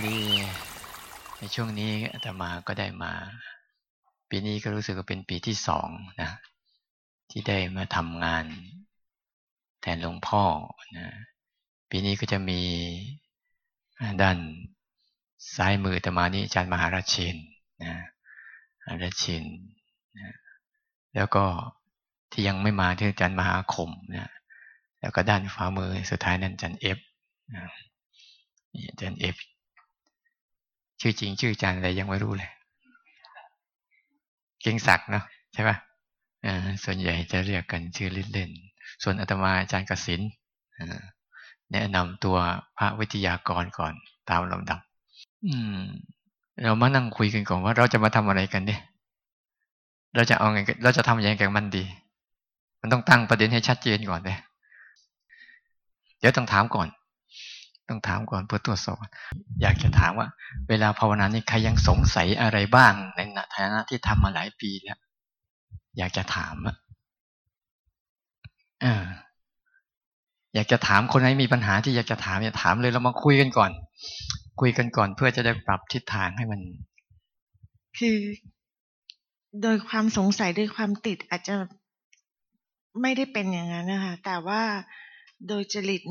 อดีในช่วงนี้อาตมาก็ได้มา ปีนี้ก็รู้สึกว่าเป็นปีที่สองนะที่ได้มาทำงานแทนหลวงพ่อนะปีนี้ก็จะมีด้านซ้ายมืออาตมานี่อาจารย์มหาราชินนะราชินนะแล้วก็ที่ยังไม่มาที่อาจารย์มหาคมนะแล้วก็ด้านฝ่ามือสุดท้ายนั้นอาจารย์เอฟนะอาจารย์เอฟ ชื่อจริง ชื่อจารย์อะไรยังไม่รู้เลย เก่งศักดิ์เนาะใช่ปะ่ะส่วนใหญ่จะเรียกกันชื่อเล่นๆส่วนอาตมาอาจารย์กสินแนะนำตัวพระวิทยากรก่อนตามลำดับอืมเรามานั่งคุยกันก่อนว่าเราจะมาทำอะไรกันเนี่ยเราจะเอาไงเราจะทำยังไงกับมันดี มันต้องตั้งประเด็นให้ชัดเจนก่อนเลยเดี๋ยวต้องถามก่อน ต้องถามก่อนเพื่อตรวจสอบอยากจะถามว่า เวลาภาวนานี่ใครยังสงสัยอะไรบ้างในฐานะที่ทำมาหลายปีแล้ว อยากจะถามอะอยากจะถามคนไหนมีปัญหาที่อยากจะถามอย่าถามเลยเรามาคุยกันก่อน คุยกันก่อนเพื่อจะได้ปรับทิศทางให้มัน คือ โดยความสงสัยด้วยความติดอาจจะไม่ได้เป็นอย่างนั้นนะคะแต่ว่าโดยจริต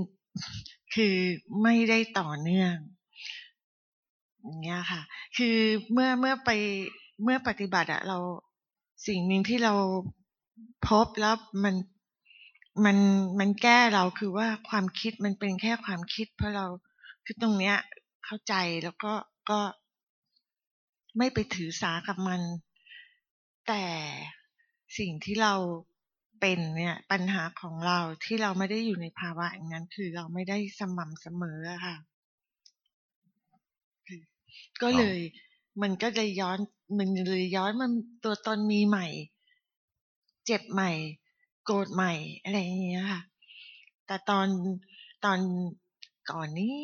คือไม่ได้ต่อเนื่องอย่างเงี้ยค่ะ คือเมื่อเมื่อไปเมื่อปฏิบัติอะเราสิ่งหนึ่งที่เราพบแล้วมันมันมันแก้เราคือว่าความคิดมันเป็นแค่ความคิด เพราะเราคือตรงเนี้ยเข้าใจแล้วก็ก็ไม่ไปถือสากับมัน แต่สิ่งที่เรา เป็นเนี่ยปัญหาของเราที่เราไม่ได้อยู่ในภาวะอย่างนั้น คือเราไม่ได้สม่ำเสมออะค่ะ ก็เลย มันก็เลยย้อนมันเลยย้อนมันตัวตนมีใหม่ เจ็บใหม่ โกรธใหม่ อะไรอย่างเงี้ยค่ะ แต่ตอนตอนก่อนนี้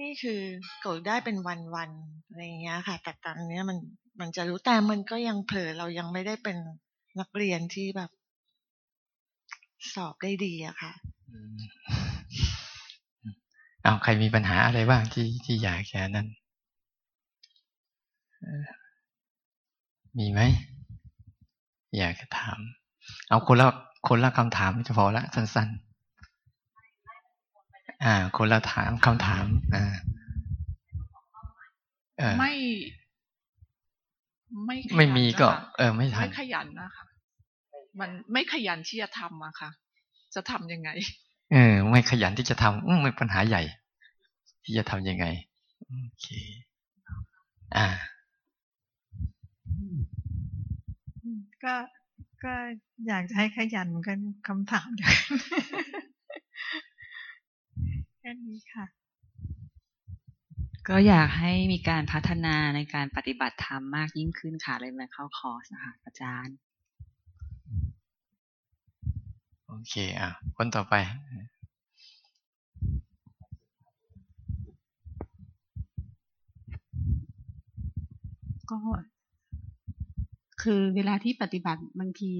นี่คือโกรธได้เป็นวันๆอะไรอย่างเงี้ยค่ะ แต่ตอนนี้มันมันจะรู้แต่มันก็ยังเผลอเรายังไม่ได้เป็นนักเรียนที่แบบ สอบได้ดีอะค่ะเอาใครมีปัญหาอะไรบ้างที่ที่อยากจะนั้นมีไหม อยากจะถาม เอาคนละคนละคำถามจะพอละสั้นๆ อ่า คนละถามคำถาม อ่าไม่ ไม่ไม่มีก็ เออ ไม่ทันไม่ขยันนะคะ มันไม่ขยันที่จะทำอะค่ะ จะทํำยังไง เออ ไม่ขยันที่จะทำอืมเป็นปัญหาใหญ่ ที่จะทํำยังไงโอเค อ่า ก็ก็อยากจะให้ขยันกันคำถามเดียวกันแค่นี้ค่ะก็อยากให้มีการพัฒนาในการปฏิบัติธรรมมากยิ่งขึ้นค่ะเลยมาเข้าคอร์สนะคะอาจารย์ โอเค อะ คนต่อไปก็ คือเวลาที่ปฏิบัติบางที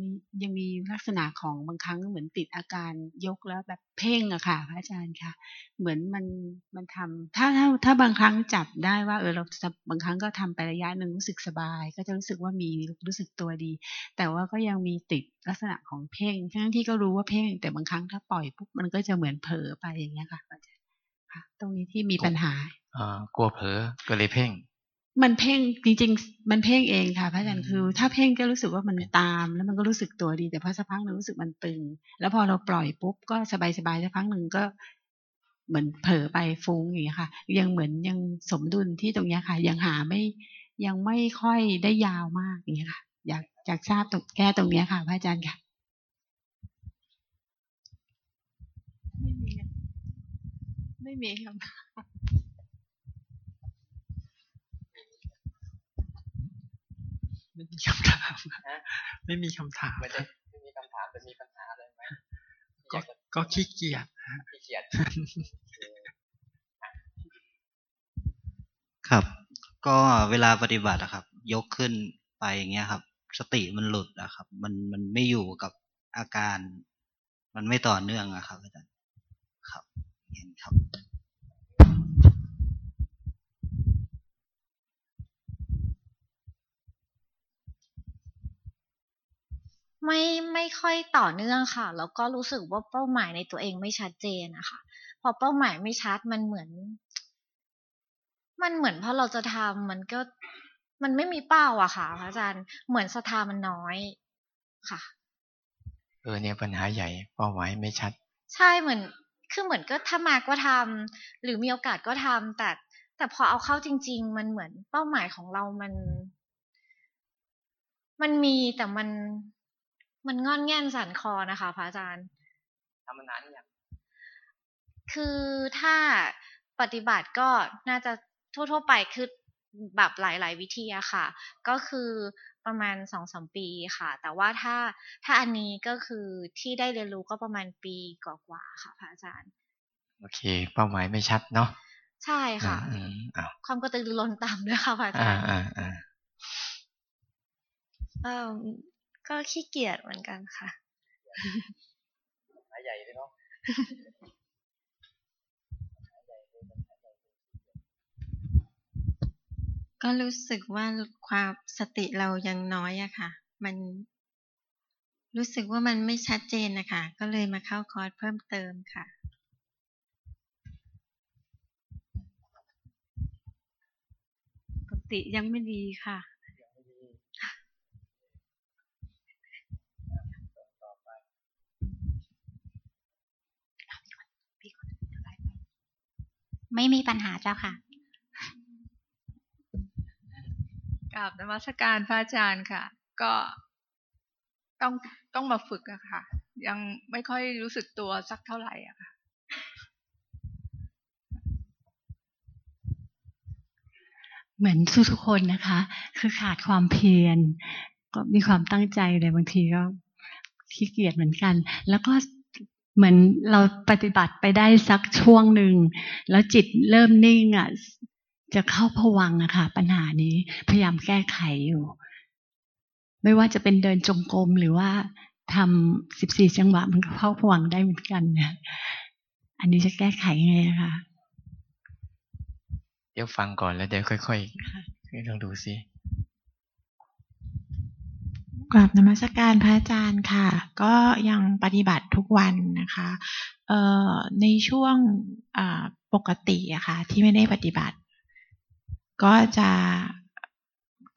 มียังมีลักษณะของบางครั้งเหมือนติดอาการยกแล้วแบบเพ่งอะค่ะพระอาจารย์ค่ะ เหมือนมันมันทำถ้าถ้าถ้าบางครั้งจับได้ว่าเออเราจะบางครั้งก็ทำไประยะหนึ่งรู้สึกสบาย ก็จะรู้สึกว่ามีรู้สึกตัวดี แต่ว่าก็ยังมีติดลักษณะของเพ่งทั้งที่ก็รู้ว่าเพ่ง แต่บางครั้งถ้าปล่อยปุ๊บมันก็จะเหมือนเผลอไปอย่างเงี้ยค่ะอาจารย์ค่ะ ตรงนี้ที่มีปัญหาอ่ากลัวเผลอก็เลยเพ่ง มันเพ่งจริงๆ มันเพ่งเองค่ะพระอาจารย์คือ ถ้าเพ่งก็รู้สึกว่ามันตาม แล้วมันก็รู้สึกตัวดี แต่พอสักพักหนึ่งรู้สึกมันตึง แล้วพอเราปล่อยปุ๊บก็สบายๆสักพักหนึ่งก็เหมือนเผลอไปฟุ้งอย่างนี้ค่ะ ยังเหมือนยังสมดุลที่ตรงนี้ค่ะ ยังหาไม่ยังไม่ค่อยได้ยาวมากอย่างนี้ค่ะ อยากอยากทราบตรงแก้ตรงนี้ค่ะพระอาจารย์ค่ะไม่มีไม่มีคำถาม ไม่มีคำถามไม่มีคำถามไม่ได้ไม่มีคำถามแต่มีปัญหาอะไรไหมก็ก็ขี้เกียจขี้เกียจครับ ก็เวลาปฏิบัติอะครับ ยกขึ้นไปอย่างเงี้ยครับ สติมันหลุดอะครับ มันมันไม่อยู่กับอาการ มันไม่ต่อเนื่องอะครับอาจารย์ครับ เห็นครับ ไม่ไม่ค่อยต่อเนื่องค่ะ แล้วก็รู้สึกว่าเป้าหมายในตัวเองไม่ชัดเจนนะคะพอเป้าหมายไม่ชัดมันเหมือน มันเหมือนพอเราจะทำมันก็มันไม่มีเป้าอะค่ะพระอาจารย์เหมือนศรัทธามันน้อยค่ะ เออเนี่ยปัญหาใหญ่เป้าหมายไม่ชัด ใช่เหมือนคือเหมือนก็ถ้ามาก็ทำหรือมีโอกาสก็ทำแต่แต่พอเอาเข้าจริง ๆ มันเหมือนเป้าหมายของเรามัน มันมีแต่มัน มันงอนแง่นสันคอนะคะพระอาจารย์ทำมานานยังคือถ้าปฏิบัติก็น่าจะทั่ว ๆ ไปคือแบบหลาย ๆ วิธีอะค่ะ ก็คือประมาณสองสมปีค่ะ แต่ว่าถ้าถ้าอันนี้ก็คือที่ได้เรียนรู้ก็ประมาณปีกว่าๆค่ะพระอาจารย์ โอเค เป้าหมายไม่ชัดเนาะใช่ค่ะความกระตือรือร้นต่ำด้วยค่ะพระอาจารย์อ่าอ่าอ่า ก็ขี้เกียจเหมือนกันค่ะใหญ่เลยเนาะก็รู้สึกว่าความสติเรายังน้อยอะค่ะ มันรู้สึกว่ามันไม่ชัดเจนนะคะ ก็เลยมาเข้าคอร์สเพิ่มเติมค่ะ สติยังไม่ดีค่ะ ไม่มีปัญหาเจ้าค่ะกราบนมัสการพระอาจารย์ค่ะ ก็ต้องต้องมาฝึกอะค่ะ ยังไม่ค่อยรู้สึกตัวสักเท่าไหร่อะค่ะเหมือนทุกคนนะคะ คือขาดความเพียร ก็มีความตั้งใจแต่บางทีก็ขี้เกียจเหมือนกัน แล้วก็ เหมือนเราปฏิบัติไปได้สักช่วงหนึ่ง แล้วจิตเริ่มนิ่งอะจะเข้าผวังนะคะปัญหานี้พยายามแก้ไขอยู่ ไม่ว่าจะเป็นเดินจงกรมหรือว่าทำสิบสี่จังหวะมันก็เข้าผวังได้เหมือนกันนะอันนี้จะแก้ไขไงคะเดี๋ยวฟังก่อนแล้วเดี๋ยวค่อยๆลองดูซิ กราบนมัสการพระอาจารย์ค่ะ ก็ยังปฏิบัติทุกวันนะคะในช่วงปกติอะค่ะที่ไม่ได้ปฏิบัติ ก็จะ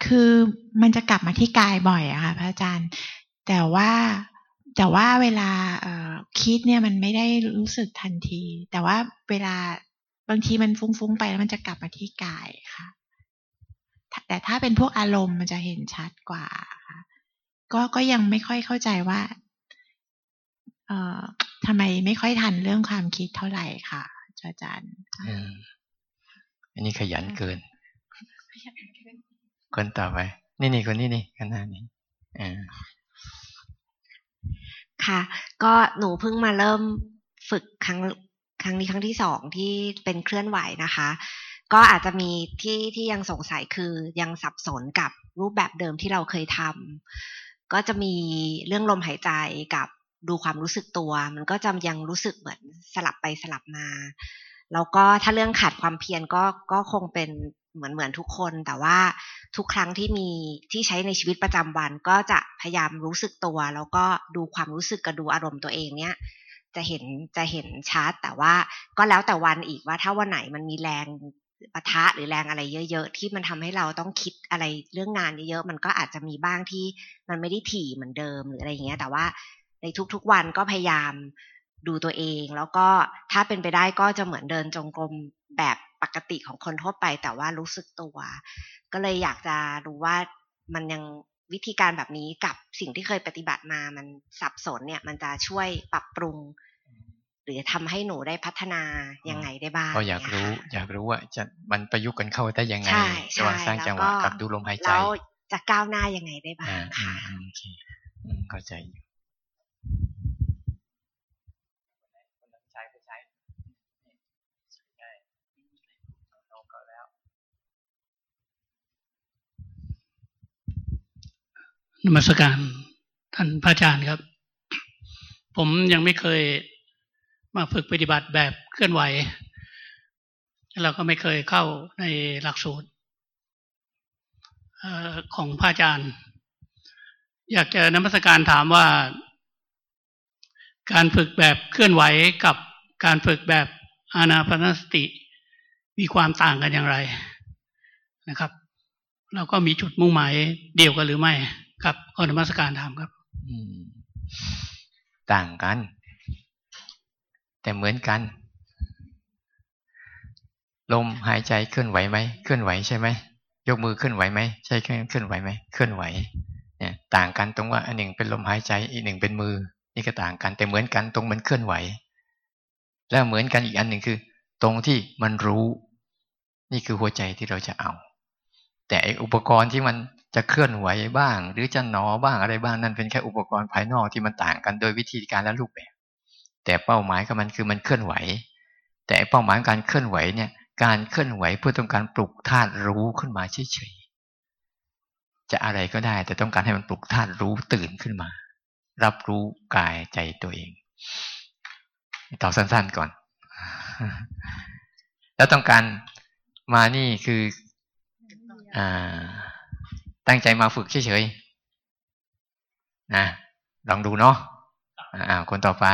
คือมันจะกลับมาที่กายบ่อยอะค่ะพระอาจารย์ แต่ว่าแต่ว่าเวลาคิดเนี่ยมันไม่ได้รู้สึกทันที แต่ว่าเวลาบางทีมันฟุ้งๆไปแล้วมันจะกลับมาที่กายค่ะ แต่ถ้าเป็นพวกอารมณ์มันจะเห็นชัดกว่าค่ะ ก็ก็ยังไม่ค่อยเข้าใจว่า เอ่อทำไมไม่ค่อยทันเรื่องความคิดเท่าไหร่ค่ะอาจารย์อันนี้ขยันเกิน คนต่อไป นี่นี่คนนี้นี่ขนาดนี้อ่าค่ะ ก็หนูเพิ่งมาเริ่มฝึกครั้งครั้งนี้ครั้งที่สองที่เป็นเคลื่อนไหวนะคะ ก็อาจจะมีที่ที่ยังสงสัยคือยังสับสนกับรูปแบบเดิมที่เราเคยทำ ก็จะมีเรื่องลมหายใจกับดูความรู้สึกตัว มันก็จะยังรู้สึกเหมือนสลับไปสลับมา แล้วก็ถ้าเรื่องขาดความเพียรก็ก็คงเป็นเหมือนเหมือนทุกคน แต่ว่าทุกครั้งที่มีที่ใช้ในชีวิตประจำวันก็จะพยายามรู้สึกตัว แล้วก็ดูความรู้สึกกับดูอารมณ์ตัวเองเนี้ยจะเห็นจะเห็นชัดแต่ว่าก็แล้วแต่วันอีกว่าถ้าวันไหนมันมีแรง ปะทะหรือแรงอะไรเยอะ ๆ ที่มันทำให้เราต้องคิดอะไรเรื่องงานเยอะๆมันก็อาจจะมีบ้างที่มันไม่ได้ถี่เหมือนเดิมหรืออะไรเงี้ย แต่ว่าในทุกๆวันก็พยายามดูตัวเอง แล้วก็ถ้าเป็นไปได้ก็จะเหมือนเดินจงกรมแบบปกติของคนทั่วไป แต่ว่ารู้สึกตัว ก็เลยอยากจะรู้ว่ามันยังวิธีการแบบนี้กับสิ่งที่เคยปฏิบัติมามันสับสนเนี่ย มันจะช่วยปรับปรุง หรือทำให้หนูได้พัฒนายังไงได้บ้างก็อยากรู้ อยากรู้ว่าจะมันประยุกต์กันเข้าได้ยังไงระหว่างสร้างจังหวะกับดูลมหายใจแล้วจะก้าวหน้ายังไงได้บ้างค่ะโอเคเข้าใจอยู่นมัสการท่านพระอาจารย์ครับ ผมยังไม่เคย มาฝึกปฏิบัติแบบเคลื่อนไหวแล้วก็ไม่เคยเข้าในหลักสูตรของพระอาจารย์ อยากจะนมัสการถามว่า การฝึกแบบเคลื่อนไหวกับการฝึกแบบอานาปนสติ มีความต่างกันอย่างไรนะครับ เราก็มีจุดมุ่งหมายเดียวกันหรือไม่ครับขอนมัสการถามครับต่างกัน แต่เหมือนกัน ลมหายใจเคลื่อนไหวไหมเคลื่อนไหวใช่ไหมยกมือเคลื่อนไหวไหมใช่เคลื่อนไหวไหมเคลื่อนไหวเนี่ยต่างกันตรงว่าอันหนึ่งเป็นลมหายใจอีกหนึ่งเป็นมือ นี่ก็ต่างกันแต่เหมือนกันตรงมันเคลื่อนไหว แล้วเหมือนกันอีกอันหนึ่งคือ ตรงที่มันรู้ นี่คือหัวใจที่เราจะเอา แต่อุปกรณ์ที่มันจะเคลื่อนไหวบ้าง หรือจะหนอบ้างอะไรบ้างนั่นเป็นแค่อุปกรณ์ภายนอกที่มันต่างกันโดยวิธีการและรูปแบบ แต่เป้าหมายของมันคือมันเคลื่อนไหว แต่เป้าหมายการเคลื่อนไหวเนี่ย การเคลื่อนไหวเพื่อต้องการปลุกธาตุรู้ขึ้นมาเฉยๆจะอะไรก็ได้ แต่ต้องการให้มันปลุกธาตุรู้ตื่นขึ้นมา รับรู้กายใจตัวเองตอบสั้นๆก่อน แล้วต้องการมานี่คืออ่าตั้งใจมาฝึกเฉยๆนะลองดูเนาะอ่าคนต่อไป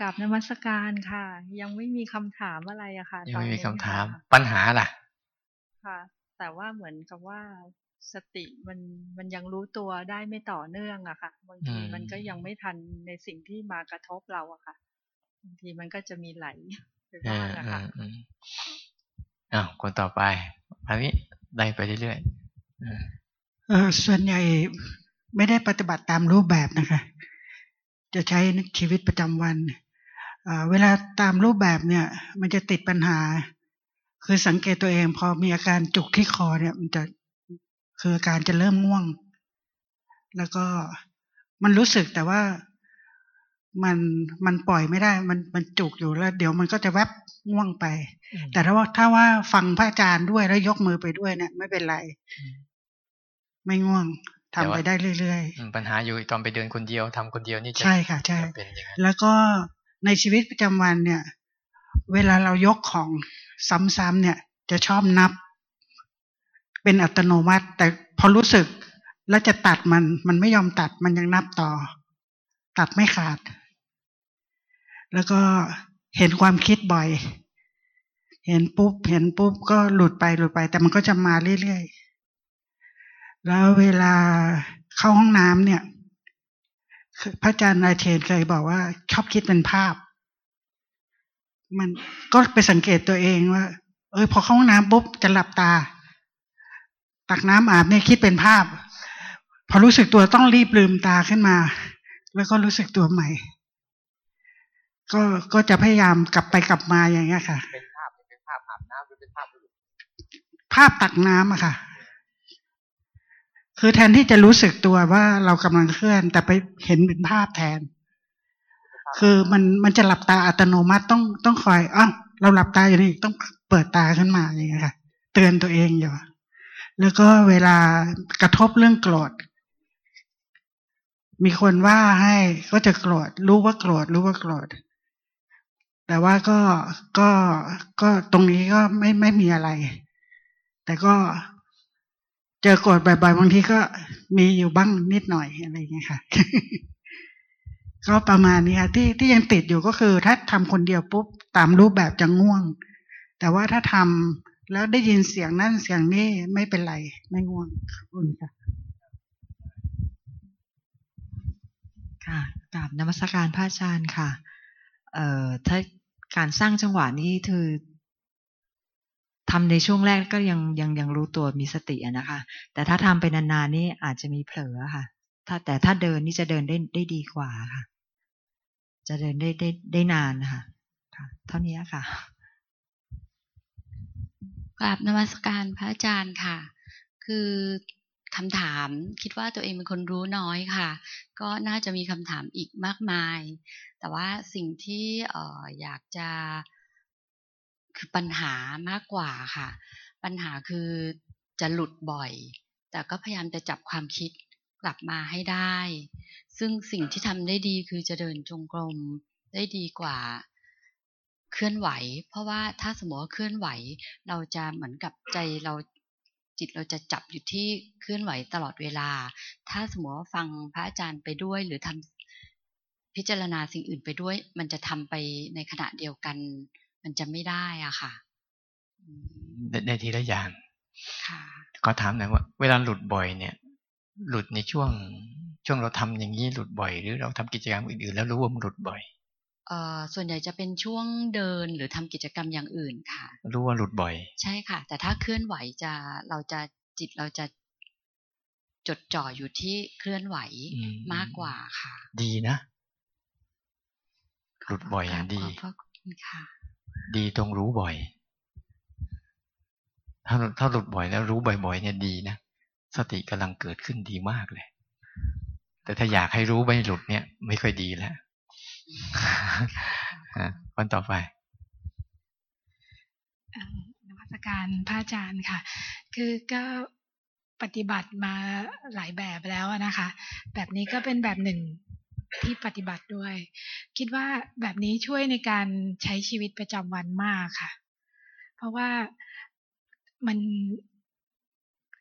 กลับนมัสการค่ะ ยังไม่มีคำถามอะไรอะค่ะยังไม่มีคำถามปัญหาล่ะ ค่ะ แต่ว่าเหมือนกับว่าสติมันมันยังรู้ตัวได้ไม่ต่อเนื่องอะค่ะบางทีมันก็ยังไม่ทันในสิ่งที่มากระทบเราอะค่ะบางทีมันก็จะมีไหลไปบ้างอะค่ะอ้าวคนต่อไปอันนี้ได้ไปเรื่อยๆเออส่วนใหญ่ไม่ได้ปฏิบัติตามรูปแบบนะคะ จะใช้ชีวิตประจำวัน เวลาตามรูปแบบเนี่ยมันจะติดปัญหา คือสังเกตตัวเองพอมีอาการจุกที่คอเนี่ย มันจะคืออาการจะเริ่มง่วง แล้วก็มันรู้สึกแต่ว่ามันมันปล่อยไม่ได้ มันมันจุกอยู่แล้ว เดี๋ยวมันก็จะแวบง่วงไป แต่ถ้าว่าถ้าว่าฟังพระอาจารย์ด้วยแล้วยกมือไปด้วยเนี่ย ไม่เป็นไร ไม่ง่วงทำไปได้เรื่อยๆปัญหาอยู่ตอนไปเดินคนเดียวทำคนเดียวนี่ใช่ค่ะ ใช่แล้วก็ ในชีวิตประจำวันเนี่ย เวลาเรายกของซ้ำๆเนี่ย จะชอบนับ เป็นอัตโนมัติ แต่พอรู้สึกแล้วจะตัดมัน มันไม่ยอมตัดมันยังนับต่อ ตัดไม่ขาด แล้วก็เห็นความคิดบ่อย เห็นปุ๊บ เห็นปุ๊บ ก็หลุดไปหลุดไป แต่มันก็จะมาเรื่อยๆ แล้วเวลาเข้าห้องน้ำเนี่ย พระอาจารย์นายเทนเคยบอกว่า ชอบคิดเป็นภาพ มันก็ไปสังเกตตัวเองว่า เออพอเข้าห้องน้ำปุ๊บจะหลับตา ตักน้ำอาบเนี่ยคิดเป็นภาพ พอรู้สึกตัวต้องรีบลืมตาขึ้นมา แล้วก็รู้สึกตัวใหม่ ก็ก็จะพยายามกลับไปกลับมาอย่างเงี้ยค่ะ เป็นภาพเป็นภาพอาบน้ำหรือเป็นภาพภาพตักน้ำอะค่ะ คือแทนที่จะรู้สึกตัวว่าเรากำลังเคลื่อน แต่ไปเห็นเป็นภาพแทน คือมันมันจะหลับตาอัตโนมัติต้องต้องคอยอ้าวเราหลับตาอยู่นี่ต้องเปิดตาขึ้นมาอย่างเงี้ยค่ะ เตือนตัวเองอยู่แล้วก็เวลากระทบเรื่องโกรธ มีคนว่าให้ก็จะโกรธ รู้ว่าโกรธ รู้ว่าโกรธ แต่ว่าก็ก็ก็ตรงนี้ก็ไม่ไม่มีอะไร แต่ก็ เจอกดบ่อยๆบางทีก็มีอยู่บ้างนิดหน่อยอะไรอย่างเงี้ยค่ะ ก็ประมาณนี้ค่ะที่ที่ยังติดอยู่ก็คือ ถ้าทำคนเดียวปุ๊บตามรูปแบบจะง่วง แต่ว่าถ้าทำแล้วได้ยินเสียงนั่นเสียงนี้ไม่เป็นไร ไม่ง่วงขอบคุณค่ะค่ะกราบนมัสการพระอาจารย์ค่ะ เอ่อถ้าการสร้างจังหวะนี้คือ ทำในช่วงแรกก็ยังยังยังรู้ตัวมีสติอะนะคะ แต่ถ้าทำไปนานๆนี่อาจจะมีเผลอค่ะ ถ้าแต่ถ้าเดินนี่จะเดินได้ได้ดีกว่าค่ะ จะเดินได้ได้ได้นานนะคะค่ะ เท่านี้ค่ะกราบนมัสการพระอาจารย์ค่ะ คือคำถามคิดว่าตัวเองเป็นคนรู้น้อยค่ะ ก็น่าจะมีคำถามอีกมากมาย แต่ว่าสิ่งที่อยากจะ คือปัญหามากกว่าค่ะ ปัญหาคือจะหลุดบ่อย แต่ก็พยายามจะจับความคิดกลับมาให้ได้ ซึ่งสิ่งที่ทำได้ดีคือจะเดินจงกรมได้ดีกว่าเคลื่อนไหว เพราะว่าถ้าสมมติว่าเคลื่อนไหว เราจะเหมือนกับใจเราจิตเราจะจับอยู่ที่เคลื่อนไหวตลอดเวลา ถ้าสมมติว่าฟังพระอาจารย์ไปด้วยหรือทำพิจารณาสิ่งอื่นไปด้วย มันจะทำไปในขณะเดียวกัน มันจะไม่ได้อะค่ะในทีละอย่างค่ะก็ถามหน่อยว่า เวลาหลุดบ่อยเนี่ย หลุดในช่วง ช่วงเราทำอย่างนี้หลุดบ่อย หรือเราทำกิจกรรมอื่นๆ แล้วรู้ว่ามันหลุดบ่อยเอ่อส่วนใหญ่จะเป็นช่วงเดินหรือทำกิจกรรมอย่างอื่นค่ะ รู้ว่าหลุดบ่อย ใช่ค่ะ แต่ถ้าเคลื่อนไหวจะเราจะจิตเราจะจดจ่ออยู่ที่เคลื่อนไหวมากกว่าค่ะ ดีนะ หลุดบ่อยอย่างดี ดีตรงรู้บ่อย ถ้าถ้าหลุดบ่อยแล้วรู้บ่อย ๆ เนี่ยดีนะสติกำลังเกิดขึ้นดีมากเลย แต่ถ้าอยากให้รู้ไม่หลุดเนี่ย ไม่ค่อยดีแล้วคนต่อไปนวัตการพระอาจารย์ค่ะ คือก็ปฏิบัติมาหลายแบบแล้วนะคะ แบบนี้ก็เป็นแบบหนึ่ง ที่ปฏิบัติด้วย คิดว่าแบบนี้ช่วยในการใช้ชีวิตประจำวันมากค่ะ เพราะว่ามัน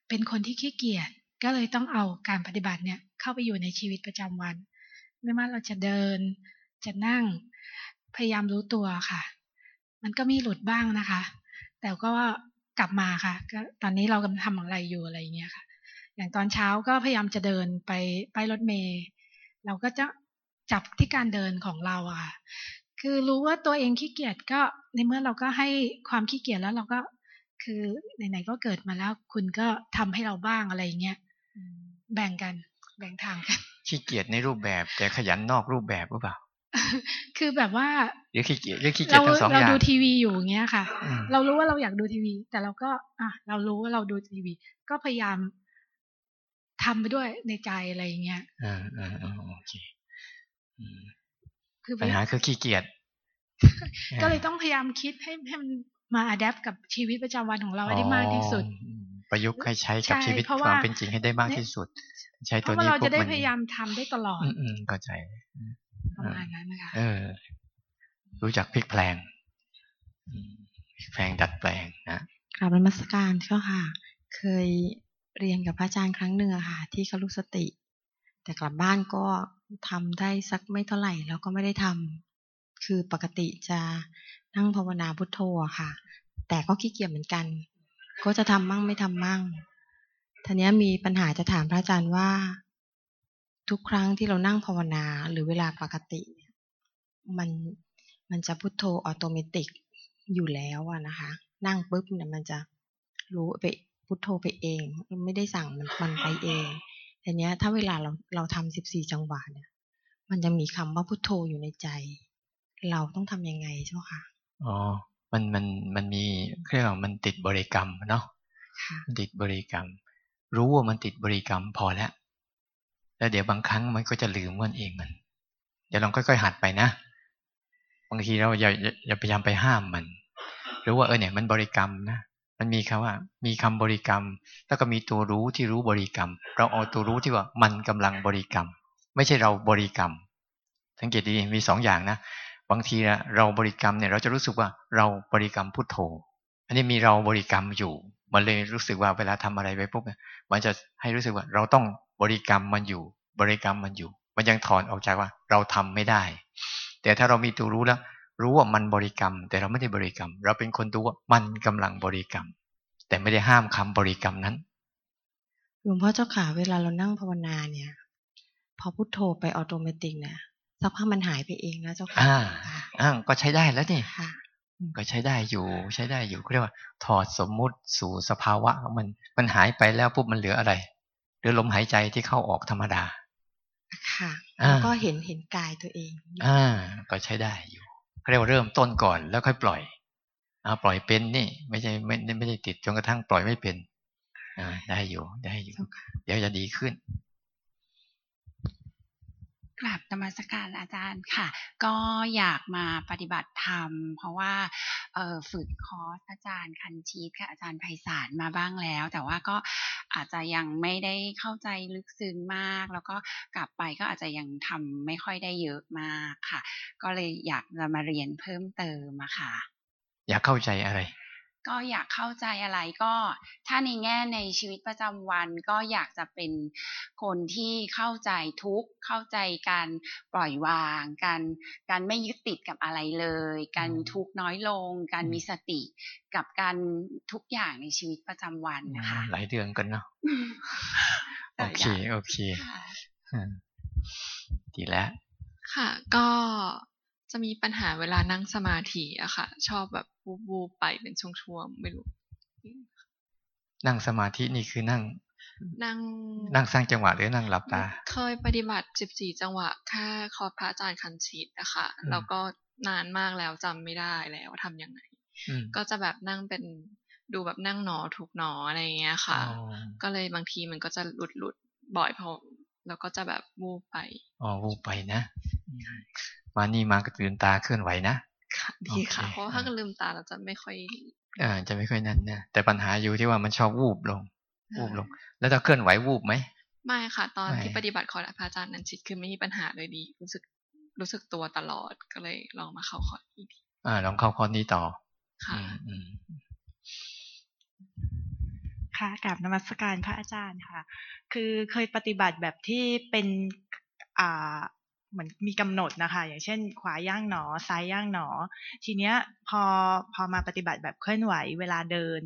เป็นคนที่ขี้เกียจก็เลยต้องเอาการปฏิบัติเนี่ยเข้าไปอยู่ในชีวิตประจำวัน ไม่ว่าเราจะเดิน จะนั่งพยายามรู้ตัวค่ะ มันก็มีหลุดบ้างนะคะ แต่ก็กลับมาค่ะ ก็ตอนนี้เรากำลังทำอะไรอยู่อะไรเงี้ยค่ะ อย่างตอนเช้าก็พยายามจะเดินไปไปรถเมย์เราก็จะ จับที่การเดินของเราอะค่ะคือรู้ว่าตัวเองขี้เกียจก็ในเมื่อเราก็ให้ความขี้เกียจแล้วเราก็คือไหนๆก็เกิดมาแล้ว คุณก็ทำให้เราบ้างอะไรเงี้ยแบ่งกัน แบ่งทางกันขี้เกียจในรูปแบบแต่ขยันนอกรูปแบบหรือเปล่าคือแบบว่าหรือขี้เกียจหรือขี้เกียจทั้งสองอย่างเราดูทีวีอยู่เงี้ยค่ะ เรารู้ว่าเราอยากดูทีวี แต่เราก็ อะ เรารู้ว่าเราดูทีวี ก็พยายามทำไปด้วยในใจอะไรเงี้ยอ่าอ่าโอเค คือปัญหาคือขี้เกียจก็เลยต้องพยายามคิดให้ให้มันมาอัดแอปกับชีวิตประจำวันของเราให้ได้มากที่สุด ประยุกต์ให้ใช้กับชีวิตความเป็นจริงให้ได้มากที่สุด ใช้ตัวนี้พวกมันเราจะได้พยายามทำได้ตลอด อืมเข้าใจประมาณนั้นนะคะเออ รู้จักพลิกแปลงแปลงดัดแปลงนะกราบนมัสการเจ้าค่ะ เคยเรียนกับพระอาจารย์ครั้งหนึ่งค่ะ ที่เขารู้สติ แต่กลับบ้านก็ ทำได้สักไม่เท่าไหร่แล้วก็ไม่ได้ทำคือปกติจะนั่งภาวนาพุทโธค่ะ แต่ก็ขี้เกียจเหมือนกัน ก็จะทำมั่งไม่ทำมั่งทีนี้มีปัญหาจะถามพระอาจารย์ว่า ทุกครั้งที่เรานั่งภาวนาหรือเวลาปกติ มันมันจะพุทโธอัตโนมัติอยู่แล้วอะนะคะ นั่งปุ๊บเนี่ยมันจะรู้ไปพุทโธไปเอง ไม่ได้สั่งมันมันไปเอง แต่เนี้ยถ้าเวลาเราเราทำสิบสี่จังหวะเนี่ย มันจะมีคำว่าพุโทโธอยู่ในใจ เราต้องทํำยังไงเจ้าค่ะอ๋อมันมันมันมีเรียกว่ามันติดบริกรรมเนาะติดบริกรรม รู้ว่ามันติดบริกรรมพอแล้วแล้วเดี๋ยวบางครั้งมันก็จะลืมมันเองมัน เดี๋ยวลองค่อยๆหัดไปนะ บางทีเราอย่าอย่าพยายามไปห้ามมันหรือว่าเออเนี่ยมันบริกรรมนะ มันมีคำว่า มีคำบริกรรม แล้วก็มีตัวรู้ที่รู้บริกรรม เราเอาตัวรู้ที่ว่ามันกำลังบริกรรม ไม่ใช่เราบริกรรม สังเกตดีมีสองอย่างนะบางทีเราบริกรรมเนี่ยเราจะรู้สึกว่าเราบริกรรมพุทโธ อันนี้มีเราบริกรรมอยู่ มันเลยรู้สึกว่าเวลาทำอะไรไปปุ๊บมันจะให้รู้สึกว่าเราต้องบริกรรมมันอยู่ บริกรรมมันอยู่ มันยังถอนออกจากว่าเราทำไม่ได้ แต่ถ้าเรามีตัวรู้แล้ว รู้ว่ามันบริกรรม แต่เราไม่ได้บริกรรม เราเป็นคนดูว่ามันกำลังบริกรรม แต่ไม่ได้ห้ามคำบริกรรมนั้นหลวงพ่อเจ้าขาเวลาเรานั่งภาวนาเนี่ย พอพุทโธไป automatic เนี่ยสักพักมันหายไปเองนะเจ้าค่ะอ่าอ่าก็ใช้ได้แล้วนี่ก็ใช้ได้อยู่ ใช้ได้อยู่เรียกว่า ถอดสมมุติสู่สภาวะมันมันหายไปแล้วปุ๊บมันเหลืออะไรหรือลมหายใจที่เข้าออกธรรมดาค่ะแล้วก็เห็นเห็นกายตัวเอง อ่า ก็ใช้ได้อยู่ เรียกว่าเริ่มต้นก่อนแล้วค่อยปล่อยอ่าปล่อยเป็นนี่ ไม่ใช่ไม่ไม่ได้ติดจนกระทั่งปล่อยไม่เป็นอ่าได้อยู่ได้อยู่ เดี๋ยวจะดีขึ้น กราบธรรมสการอาจารย์ค่ะ ก็อยากมาปฏิบัติธรรม เพราะว่าฝึกคอร์สอาจารย์คันชีพค่ะอาจารย์ไพศาลมาบ้างแล้ว แต่ว่าก็อาจจะยังไม่ได้เข้าใจลึกซึ้งมาก แล้วก็กลับไปก็อาจจะยังทำไม่ค่อยได้เยอะมากค่ะ ก็เลยอยากจะมาเรียนเพิ่มเติมอะค่ะ อยากเข้าใจอะไร ก็อยากเข้าใจอะไรก็ถ้าในแง่ในชีวิตประจำวันก็อยากจะเป็นคนที่เข้าใจทุกข์เข้าใจการปล่อยวาง การการไม่ยึดติดกับอะไรเลย การมีทุกข์น้อยลง การมีสติกับการทุกอย่างในชีวิตประจำวันนะคะหลายเดือนกันเนาะโอเคโอเคดีแล้วค่ะ ก็ จะมีปัญหาเวลานั่งสมาธิอะค่ะ ชอบแบบวูบๆไปเป็นช่วงๆไม่รู้ นั่งสมาธินี่คือนั่ง นั่ง นั่งสร้างจังหวะหรือนั่งหลับตา เคยปฏิบัติสิบสี่จังหวะแค่คอร์สพระอาจารย์คันชิตนะคะแล้วก็นานมากแล้วจำไม่ได้แล้วทำยังไง ก็จะแบบนั่งเป็นดูแบบนั่งหนอถูกหนออะไรเงี้ยค่ะ ก็เลยบางทีมันก็จะหลุดหลุดบ่อยพอแล้วก็จะแบบวูบไป อ๋อวูบไปนะ มานี่มากระตือนตาเคลื่อนไหวนะค่ะดีค่ะเพราะถ้าก็ลืมตาเราจะไม่ค่อยอ่าจะไม่ค่อยนั่นนะแต่ปัญหาอยู่ที่ว่ามันชอบวูบลง วูบลง แล้วถ้าเคลื่อนไหววูบไหมไม่ค่ะ ตอนที่ปฏิบัติคอร์สพระอาจารย์นันชิตคือไม่มีปัญหาเลยดี รู้สึกรู้สึกตัวตลอดก็เลยลองมาเข้าคอร์สอีกทีอ่าลองเข้าคอร์สนี้ต่อ ค่ะอืมค่ะกับนมัสการพระอาจารย์ค่ะ คือเคยปฏิบัติแบบที่เป็นอ่า เหมือนมีกำหนดนะคะ อย่างเช่น ขวาย่างหนอ ซ้ายย่างหนอ ทีเนี้ยพอพอมาปฏิบัติแบบเคลื่อนไหวเวลาเดิน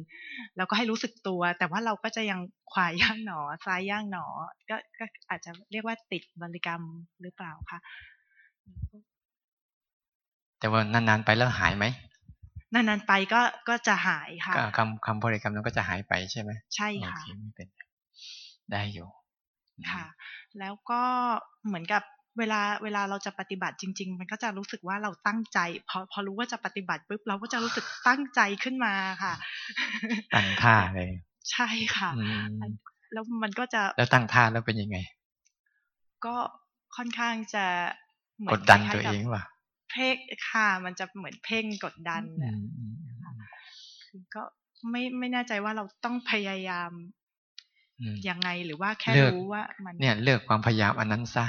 แล้วก็ให้รู้สึกตัว แต่ว่าเราก็จะยังขวาย่างหนอ ซ้ายย่างหนอ ก็ก็อาจจะเรียกว่าติดบริกรรมหรือเปล่าคะแต่ว่านานๆไปแล้วหายไหมนานๆไปก็ก็จะหายค่ะก็คำคำบริกรรมนั้นก็จะหายไปใช่ไหมใช่ค่ะโอเคไม่เป็นได้อยู่ค่ะ แล้วก็เหมือนกับ เวลาเวลาเราจะปฏิบัติจริง ๆ มันก็จะรู้สึกว่าเราตั้งใจ พอพอรู้ว่าจะปฏิบัติปุ๊บเราก็จะรู้สึกตั้งใจขึ้นมาค่ะ ตั้งท่าเลย ใช่ค่ะ แล้วมันก็จะแล้วตั้งท่าแล้วเป็นยังไง ก็ค่อนข้างจะเหมือนกดดันคล้ายๆตัวเองกับว่ะเพ่งค่ะ มันจะเหมือนเพ่งกดดันนะคือก็ไม่ไม่แน่ใจว่าเราต้องพยายามอืมยังไงหรือว่าแค่เลิกรู้ว่ามันเนี่ยเลิกความพยายามอันนั้นซะ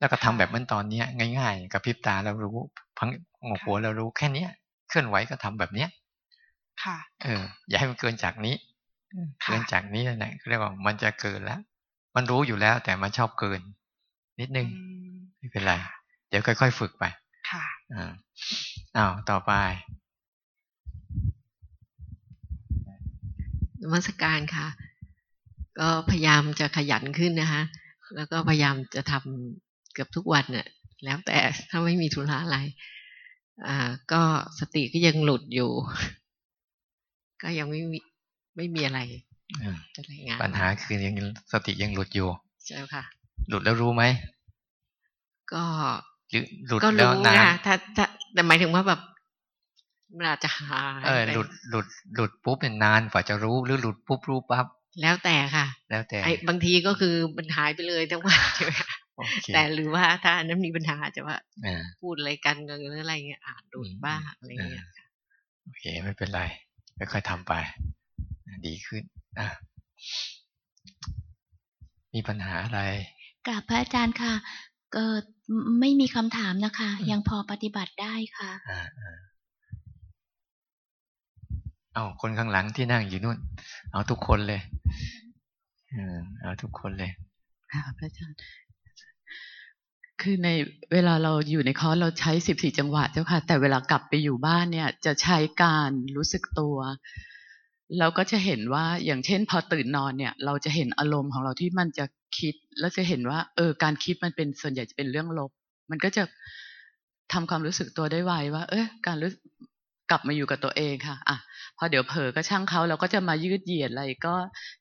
แล้วก็ทำแบบเหมือนตอนเนี้ย ง่าย ๆ กับพริบตาเรารู้พังงกหัวเรารู้แค่เนี้ย เคลื่อนไหวก็ทำแบบเนี้ย ค่ะ เออ อย่าให้มันเกินจากนี้เกินจากนี้นั่นแหละเรียกว่ามันจะเกินแล้ว มันรู้อยู่แล้วแต่มันชอบเกิน นิดนึงไม่เป็นไร เดี๋ยวค่อยๆฝึกไป ค่ะอ่าอ้าวต่อไปนมัสการค่ะ ก็พยายามจะขยันขึ้นนะคะ แล้วก็พยายามจะทำ เกือบทุกวันน่ะแล้วแต่ถ้าไม่มีธุระอะไร อ่า ก็สติก็ยังหลุดอยู่ ก็ยังไม่มีไม่มีอะไรอืมจะรายงานปัญหาคือยังสติยังหลุดอยู่ใช่ค่ะ หลุดแล้วรู้ไหมก็หรือหลุดก็แล้วรู้นานะนถ้าถ้าแต่หมายถึงว่าแบบมันอาจจะหายเออไปหลุดหลุดหลุดปุ๊บเนี่ยนานกว่าจะรู้หรือหลุดปุ๊บรู้ปั๊บแล้วแต่ค่ะ แล้วแต่ไอ้บางทีก็คือมันหายไปเลยทั้งวัน ใช่ไหมคะโอเคแต่หรือว่าถ้าอันนั้นมีปัญหาจะว่าอ่าพูดอะไรกันหรืออะไรเงี้ยอาจหลุดบ้างอะไรเงี้ยโอเคไม่เป็นไรค่อยๆทำไป ดีขึ้นอะมีปัญหาอะไรกราบพระอาจารย์ค่ะเกิดไม่มีคำถามนะคะ ยังพอปฏิบัติได้ค่ะอ่าอ่าเอาคนข้างหลังที่นั่งอยู่นู่น เอาทุกคนเลยเออเอาทุกคนเลยค่ะพระอาจารย์ คือในเวลาเราอยู่ในคอร์สเราใช้สิบสี่จังหวะเจ้าค่ะ แต่เวลากลับไปอยู่บ้านเนี่ย จะใช้การรู้สึกตัวเราก็จะเห็นว่าอย่างเช่น พอตื่นนอนเนี่ย เราจะเห็นอารมณ์ของเราที่มันจะคิด แล้วจะเห็นว่า เออ การคิดมันเป็นส่วนใหญ่จะเป็นเรื่องลบ มันก็จะทำความรู้สึกตัวได้ไวว่า เออการรู้กลับมาอยู่กับตัวเองค่ะ อะพอเดี๋ยวเผลอก็ช่างเขาเราก็จะมายืดเหยียดอะไรก็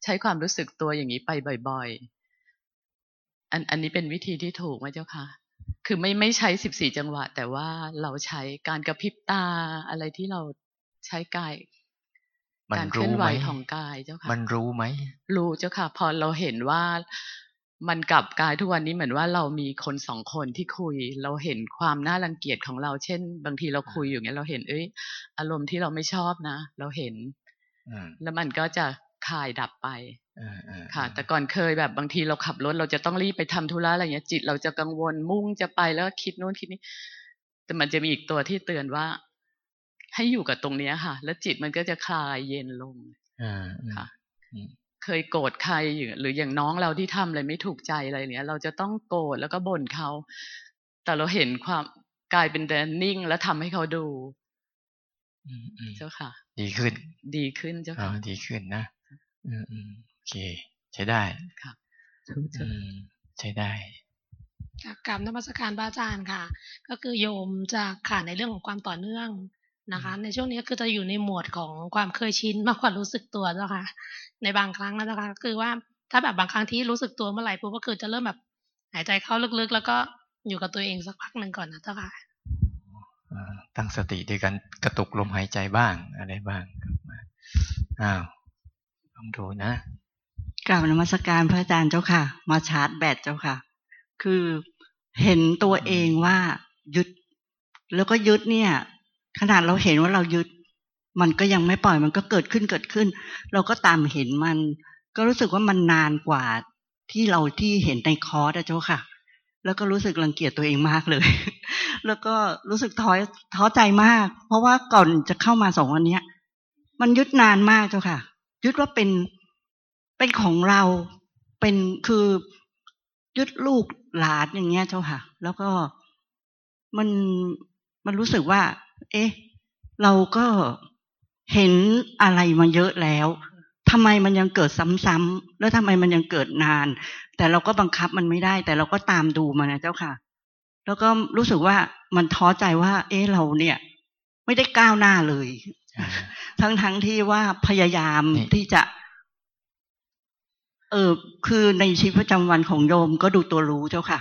ใช้ความรู้สึกตัวอย่างนี้ไปบ่อยๆ อันอันนี้เป็นวิธีที่ถูกไหมเจ้าค่ะ คือไม่ไม่ใช้สิบสี่จังหวะ แต่ว่าเราใช้การกระพริบตาอะไรที่เราใช้กายมันการเคลื่อนรู้ไหไหวมของกายเจ้าค่ะ มันรู้ไหม รู้เจ้าค่ะ พอเราเห็นว่ามันกลับกลายทุกวันนี้เหมือนว่าเรามีคนสองคนที่คุย เราเห็นความน่ารังเกียจของเรา เช่น บางทีเราคุยอยู่เงี้ยเราเห็นเอ้ย อารมณ์ที่เราไม่ชอบนะ เราเห็นอืมแล้วมันก็จะคลายดับไปอ่าอ่า ค่ะ แต่ก่อนเคยแบบบางทีเราขับรถเราจะต้องรีบไปทำธุระอะไรเงี้ย จิตเราจะกังวลมุ่งจะไปแล้วก็คิดโน้นคิดนี้แต่มันจะมีอีกตัวที่เตือนว่าใให้อยู่กับตรงเนี้ยค่ะ แล้วจิตมันก็จะคลายเย็นลงค่ะเคยโกรธใครหรืออย่างน้องเราที่ทำอะไรไม่ถูกใจอะไรเนี้ย เราจะต้องโกรธแล้วก็บ่นเขา แต่เราเห็นความกลายเป็นแดนนิ่ง แล้วทำให้เขาดูเจ้าค่ะ ดีขึ้น ดีขึ้นเจ้าค่ะดีขึ้นนะอืมอืมโอ เค ใช้ได้ค่ะใช้ได้กับนมัสการพระอาจารย์ค่ะ ก็คือโยมจะขาดในเรื่องของความต่อเนื่องนะคะ ในช่วงนี้คือจะอยู่ในหมวดของความเคยชินมากกว่ารู้สึกตัวแล้วค่ะ ในบางครั้งนะคะคือว่าถ้าแบบบางครั้งที่รู้สึกตัวเมื่อไหร่ปุ๊บก็คือจะเริ่มแบบหายใจเข้าลึกๆ แล้วก็อยู่กับตัวเองสักพักหนึ่งก่อนนะเจ้าค่ะตั้งสติด้วยกันกระตุกลมหายใจบ้างอะไรบ้างอ้าวลองดูนะ กราบนมัสการพระอาจารย์เจ้าค่ะ มาชาร์จแบตเจ้าค่ะ คือเห็นตัวเองว่ายึด แล้วก็ยึดเนี่ย ขนาดเราเห็นว่าเรายึด มันก็ยังไม่ปล่อยมันก็เกิดขึ้นเกิดขึ้น เราก็ตามเห็นมัน ก็รู้สึกว่ามันนานกว่าที่เราที่เห็นในคอร์สเจ้าค่ะ แล้วก็รู้สึกรังเกียจตัวเองมากเลย แล้วก็รู้สึกท้อท้อใจมาก เพราะว่าก่อนจะเข้ามาสองวันนี้มันยึดนานมากเจ้าค่ะยึดว่าเป็น เป็นของเราเป็นคือยึดลูกหลานอย่างเงี้ยเจ้าค่ะ แล้วก็มันมันรู้สึกว่า เอ๊ะ เราก็เห็นอะไรมาเยอะแล้วทำไมมันยังเกิดซ้ำๆแล้วทำไมมันยังเกิดนาน แต่เราก็บังคับมันไม่ได้ แต่เราก็ตามดูมันนะเจ้าค่ะ แล้วก็รู้สึกว่ามันท้อใจว่า เอ๊ะเราเนี่ย ไม่ได้ก้าวหน้าเลย ทั้งๆทที่ว่าพยายามที่จะ เออคือในชีวิตประจำวันของโยมก็ดูตัวรู้เจ้าค่ะ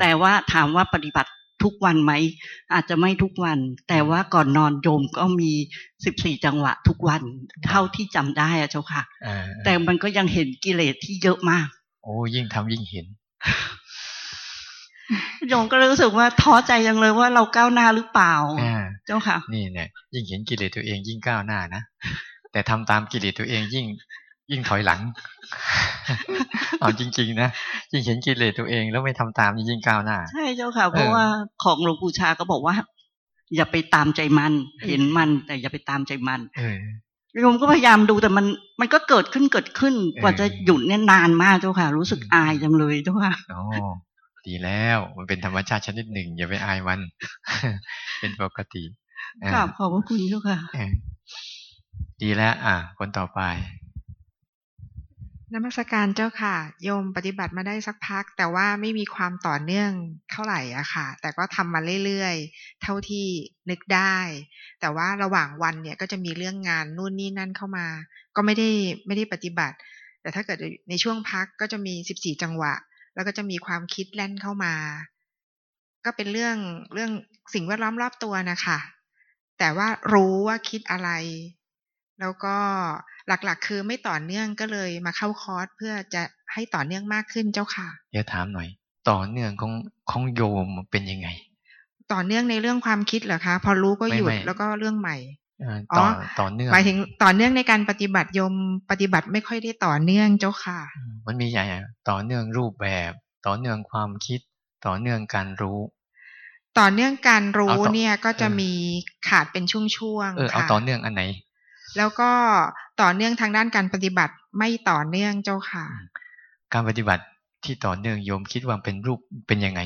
แต่ว่าถามว่าปฏิบัติทุกวันไหม อาจจะไม่ทุกวัน แต่ว่าก่อนนอนโยมก็มีสิบสี่จังหวะทุกวันเท่าที่จำได้อะเจ้าค่ะแต่มันก็ยังเห็นกิเลสที่เยอะมาก โอ้ยิ่งทำยิ่งเห็นโยมก็รู้สึกว่าท้อใจจังเลยว่าเราก้าวหน้าหรือเปล่าเจ้าค่ะ นี่เนี่ยยิ่งเห็นกิเลสตัวเองยิ่งก้าวหน้านะแต่ทำตามกิเลสตัวเองยิ่ง ยิ่งถอยหลัง เอาจริง ๆ นะยิ่งเห็นกิเลสตัวเองแล้วไม่ทำตามยิ่งก้าวหน้า ใช่เจ้าค่ะ เพราะว่าของหลวงปู่ชาก็บอกว่า อย่าไปตามใจมัน เห็นมัน แต่อย่าไปตามใจมันโยมก็พยายามดูแต่มัน มันก็เกิดขึ้นเกิดขึ้น กว่าจะหยุดเนี่ยนานมากเจ้าค่ะ รู้สึกอายจังเลยเจ้าค่ะอ๋อดีแล้วมันเป็นธรรมชาติชนิดหนึ่ง อย่าไปอายมัน เป็นปกติกราบขอบพระคุณเจ้าค่ะดีแล้ว อะคนต่อไป นมัสการเจ้าค่ะ โยมปฏิบัติมาได้สักพัก แต่ว่าไม่มีความต่อเนื่องเท่าไหร่อะค่ะ แต่ก็ทำมาเรื่อยๆ เท่าที่นึกได้ แต่ว่าระหว่างวันเนี่ยก็จะมีเรื่องงานนู่นนี่นั่นเข้ามา ก็ไม่ได้ไม่ได้ปฏิบัติ แต่ถ้าเกิดในช่วงพักก็จะมีสิบสี่จังหวะ แล้วก็จะมีความคิดแล่นเข้ามา ก็เป็นเรื่องเรื่องสิ่งแวดล้อมรอบตัวนะคะแต่ว่ารู้ว่าคิดอะไร แล้วก็ หลักๆ คือไม่ต่อเนื่องก็เลยมาเข้าคอร์สเพื่อจะให้ต่อเนื่องมากขึ้นเจ้าค่ะเดี๋ยวถามหน่อย ต่อเนื่องของของโยมเป็นยังไง ต่อเนื่องในเรื่องความคิดเหรอคะ พอรู้ก็หยุดแล้วก็เรื่องใหม่ต่อต่อเนื่องหมายถึงต่อเนื่องในการปฏิบัติโยมปฏิบัติไม่ค่อยได้ต่อเนื่องเจ้าค่ะ มันมีอย่างต่อเนื่องรูปแบบ ต่อเนื่องความคิด ต่อเนื่องการรู้ ต่อเนื่องการรู้เนี่ยก็จะมีขาดเป็นช่วงๆเออเอาต่อเนื่องอันไหน แล้วก็ ต่อเนื่องทางด้านการปฏิบัติไม่ต่อเนื่องเจ้าค่ะ การปฏิบัติที่ต่อเนื่องโยมคิดว่าเป็นรูปเป็นยังไง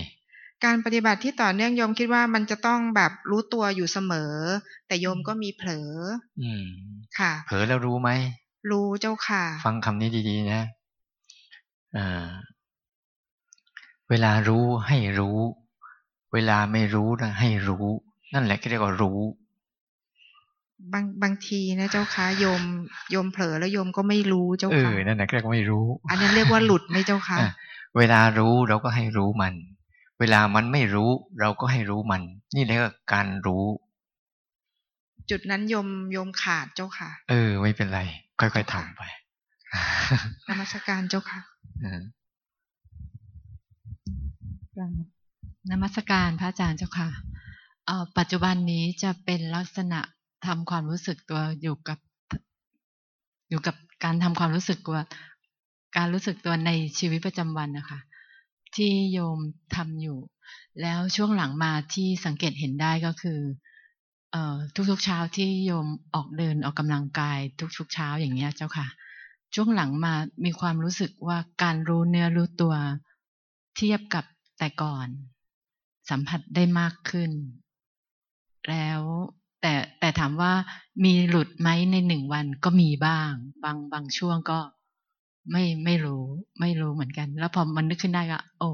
การปฏิบัติที่ต่อเนื่องโยมคิดว่ามันจะต้องแบบรู้ตัวอยู่เสมอ แต่โยมก็มีเผลอ อืม ค่ะ เผลอแล้วรู้ไหมรู้เจ้าค่ะ ฟังคำนี้ดีๆ นะอ่าเวลารู้ให้รู้ เวลาไม่รู้นะให้รู้ นั่นแหละก็เรียกว่ารู้ บางบางทีนะเจ้าค่ะโยมโยมเผลอแล้วโยมก็ไม่รู้เจ้าค่ะเออนั่นแหละเรียกว่าไม่รู้ อันนั้นเรียกว่าหลุดไหมเจ้าค่ะเวลารู้เราก็ให้รู้มัน เวลามันไม่รู้ เราก็ให้รู้มัน นี่เรียกว่าการรู้ จุดนั้นโยมโยมขาดเจ้าค่ะ เออ ไม่เป็นไร ค่อยๆทำไปนมัสการเจ้าค่ะนมัสการพระอาจารย์เจ้าค่ะปัจจุบันนี้จะเป็นลักษณะ ทำความรู้สึกตัวอยู่กับ อยู่กับการทำความรู้สึกตัว การรู้สึกตัวในชีวิตประจำวันนะคะ ที่โยมทำอยู่ แล้วช่วงหลังมาที่สังเกตเห็นได้ก็คือเอ่อทุกๆเช้าที่โยมออกเดินออกกำลังกาย ทุกๆเช้าอย่างเงี้ยเจ้าค่ะ ช่วงหลังมามีความรู้สึกว่าการรู้เนื้อรู้ตัวเทียบกับแต่ก่อน สัมผัสได้มากขึ้น แล้ว แต่แต่ถามว่ามีหลุดไหมในหนึ่งวันก็มีบ้าง บางบางช่วงก็ไม่ไม่รู้ ไม่รู้เหมือนกัน แล้วพอมันนึกขึ้นได้ก็โอ้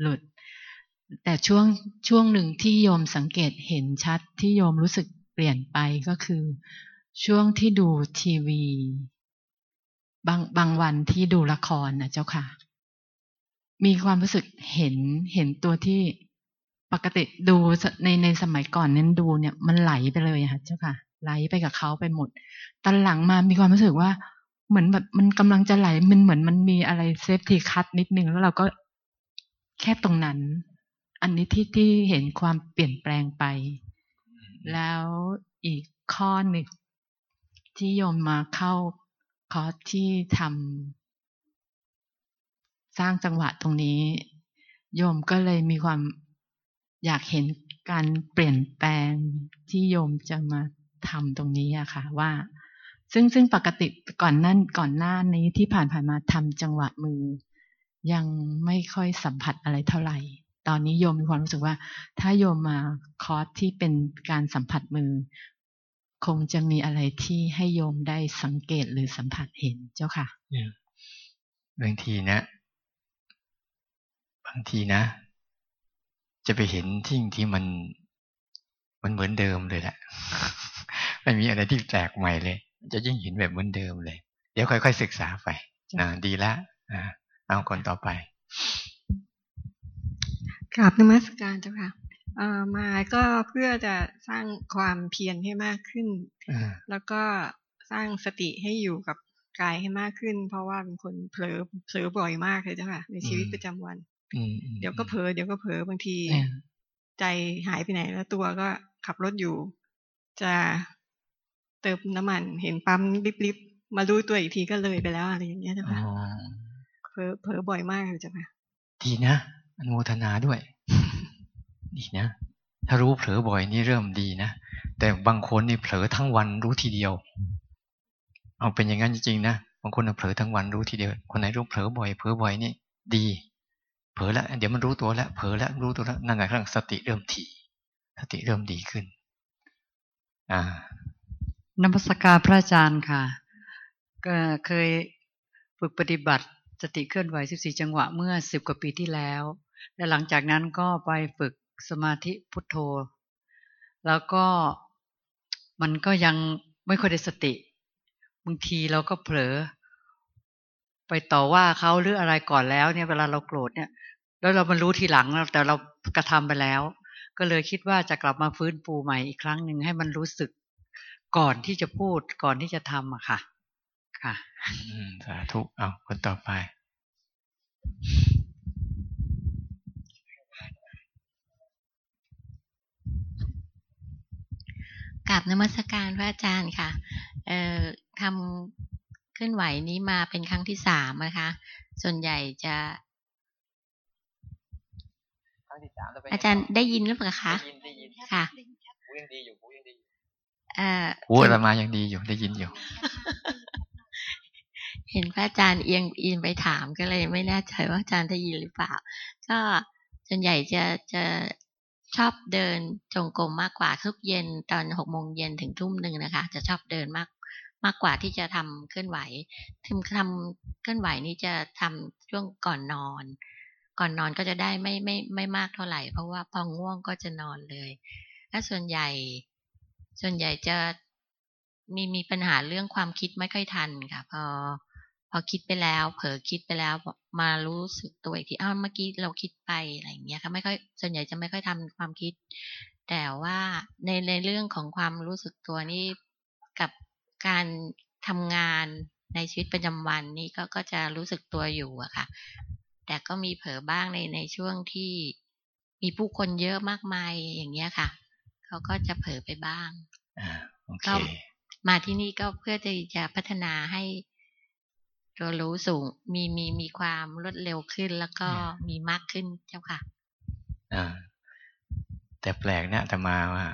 หลุด แต่ช่วงช่วงหนึ่งที่โยมสังเกตเห็นชัดที่โยมรู้สึกเปลี่ยนไปก็คือ ช่วงที่ดูทีวี บางบางวันที่ดูละครนะเจ้าค่ะ มีความรู้สึกเห็นเห็นตัวที่ ปกติดูในในสมัยก่อนนั้นดูเนี่ยมันไหลไปเลยค่ะเจ้าค่ะ ไหลไปกับเขาไปหมดตอนหลังมามีความรู้สึกว่า เหมือนแบบมันกำลังจะไหลมันเหมือนมันมีอะไร safety cut นิดนึงแล้วเราก็แค่ตรงนั้น อันนี้ที่ที่เห็นความเปลี่ยนแปลงไป แล้วอีกข้อหนึ่งที่โยมมาเข้าคอร์สที่ทำสร้างจังหวะตรงนี้ โยมก็เลยมีความ อยากเห็นการเปลี่ยนแปลงที่โยมจะมาทำตรงนี้อะค่ะว่า ซึ่งซึ่งปกติก่อนนั้นก่อนหน้านี้ที่ผ่านผ่านมาทำจังหวะมือ ยังไม่ค่อยสัมผัสอะไรเท่าไหร่ ตอนนี้โยมมีความรู้สึกว่า ถ้าโยมมาคอร์สที่เป็นการสัมผัสมือ คงจะมีอะไรที่ให้โยมได้สังเกตหรือสัมผัสเห็นเจ้าค่ะบางทีนะ บางทีนะ จะไปเห็นที่ที่มัน มันเหมือนเดิมเลยแหละไม่มีอะไรที่แปลกใหม่เลย จะยิ่งเห็นแบบเหมือนเดิมเลย เดี๋ยวค่อยๆศึกษาไปนะดีละเอาคนต่อไปกราบนมัสการเจ้าค่ะเอ่อมาก็เพื่อจะสร้างความเพียรให้มากขึ้น แล้วก็สร้างสติให้อยู่กับกายให้มากขึ้น เพราะว่าเป็นคนเผลอเผลอบ่อยมากเลยเจ้าค่ะในชีวิตประจำวัน เดี๋ยวก็เผลอเดี๋ยวก็เผลอบางที ใจหายไปไหนแล้วตัวก็ขับรถอยู่ จะเติมน้ำมัน เห็นปั๊มริบๆมารู้ตัวอีกทีก็เลยไปแล้วอะไรอย่างเงี้ยนะคะเผลอเผลอบ่อยมากเลยจ้ะค่ะดีนะอนุโมทนาด้วยดีนะถ้ารู้เผลอบ่อยนี่เริ่มดีนะแต่บางคนนี่เผลอทั้งวันรู้ทีเดียว เอาเป็นอย่างนั้นจริงๆนะบางคนเผลอทั้งวันรู้ทีเดียว คนไหนรู้เผลอบ่อยเผลอบ่อยนี่ดี เผลอแล้วเดี๋ยวมันรู้ตัวแล้วเผลอแล้วรู้ตัวแล้วนั่นแหละเรื่องสติเริ่มถี่สติเริ่มดีขึ้น อ่านมัสการพระอาจารย์ค่ะ ก็เคยฝึกปฏิบัติสติเคลื่อนไหว 14 จังหวะเมื่อสิบกว่าปีที่แล้ว และหลังจากนั้นก็ไปฝึกสมาธิพุทโธ แล้วก็มันก็ยังไม่ค่อยได้สติ บางทีเราก็เผลอ ไปต่อว่าเขาหรืออะไรก่อนแล้วเนี่ยเวลาเราโกรธเนี่ย แล้วเรามารู้ทีหลังแต่เรากระทำไปแล้ว ก็เลยคิดว่าจะกลับมาฟื้นฟูใหม่อีกครั้งหนึ่งให้มันรู้สึกก่อนที่จะพูดก่อนที่จะทำอะค่ะ ค่ะสาธุเอาคนต่อไปกับนมัสการพระอาจารย์ค่ะเอ่อทำ เคลื่อนไหวนี้มาเป็นครั้งที่สามนะคะ ส่วนใหญ่จะอาจารย์ได้ยินหรือเปล่าคะค่ะหูยังดีอยู่หูยังดีหูอามายังดีอยู่ได้ยินอยู่ เห็นพระอาจารย์เอียงอินไปถามก็เลย ไม่แน่ใจว่าอาจารย์ได้ยินหรือเปล่า ก็ส่วนใหญ่จะจะชอบเดินจงกรมมากกว่าทุกเย็นตอนหกโมงเย็นถึงทุ่มหนึ่งนะคะ จะชอบเดินมาก มากกว่าที่จะทำเคลื่อนไหวทำทำเคลื่อนไหวนี้จะทำช่วงก่อนนอน ก่อนนอนก็จะได้ไม่ไม่ไม่มากเท่าไหร่ เพราะว่าพอง่วงก็จะนอนเลยถ้าส่วนใหญ่ ส่วนใหญ่จะมีมีปัญหาเรื่องความคิดไม่ค่อยทันค่ะ พอพอคิดไปแล้ว เผลอคิดไปแล้วมารู้สึกตัวอีกทีอ้าวเมื่อกี้เราคิดไปอะไรอย่างเงี้ยค่ะไม่ค่อยส่วนใหญ่จะไม่ค่อยทำความคิด แต่ว่าในในเรื่องของความรู้สึกตัวนี่กับ การทำงานในชีวิตประจำวันนี่ก็ก็จะรู้สึกตัวอยู่อะค่ะ แต่ก็มีเผลอบ้างในในช่วงที่มีผู้คนเยอะมากมายอย่างเงี้ยค่ะ เขาก็จะเผลอไปบ้างก็มาที่นี่ก็เพื่อจะจะพัฒนาให้ตัวรู้สูงมีมีมีความรวดเร็วขึ้นแล้วก็มีมากขึ้นเจ้าค่ะอ่าแต่แปลกเนี่ยแต่มาว่า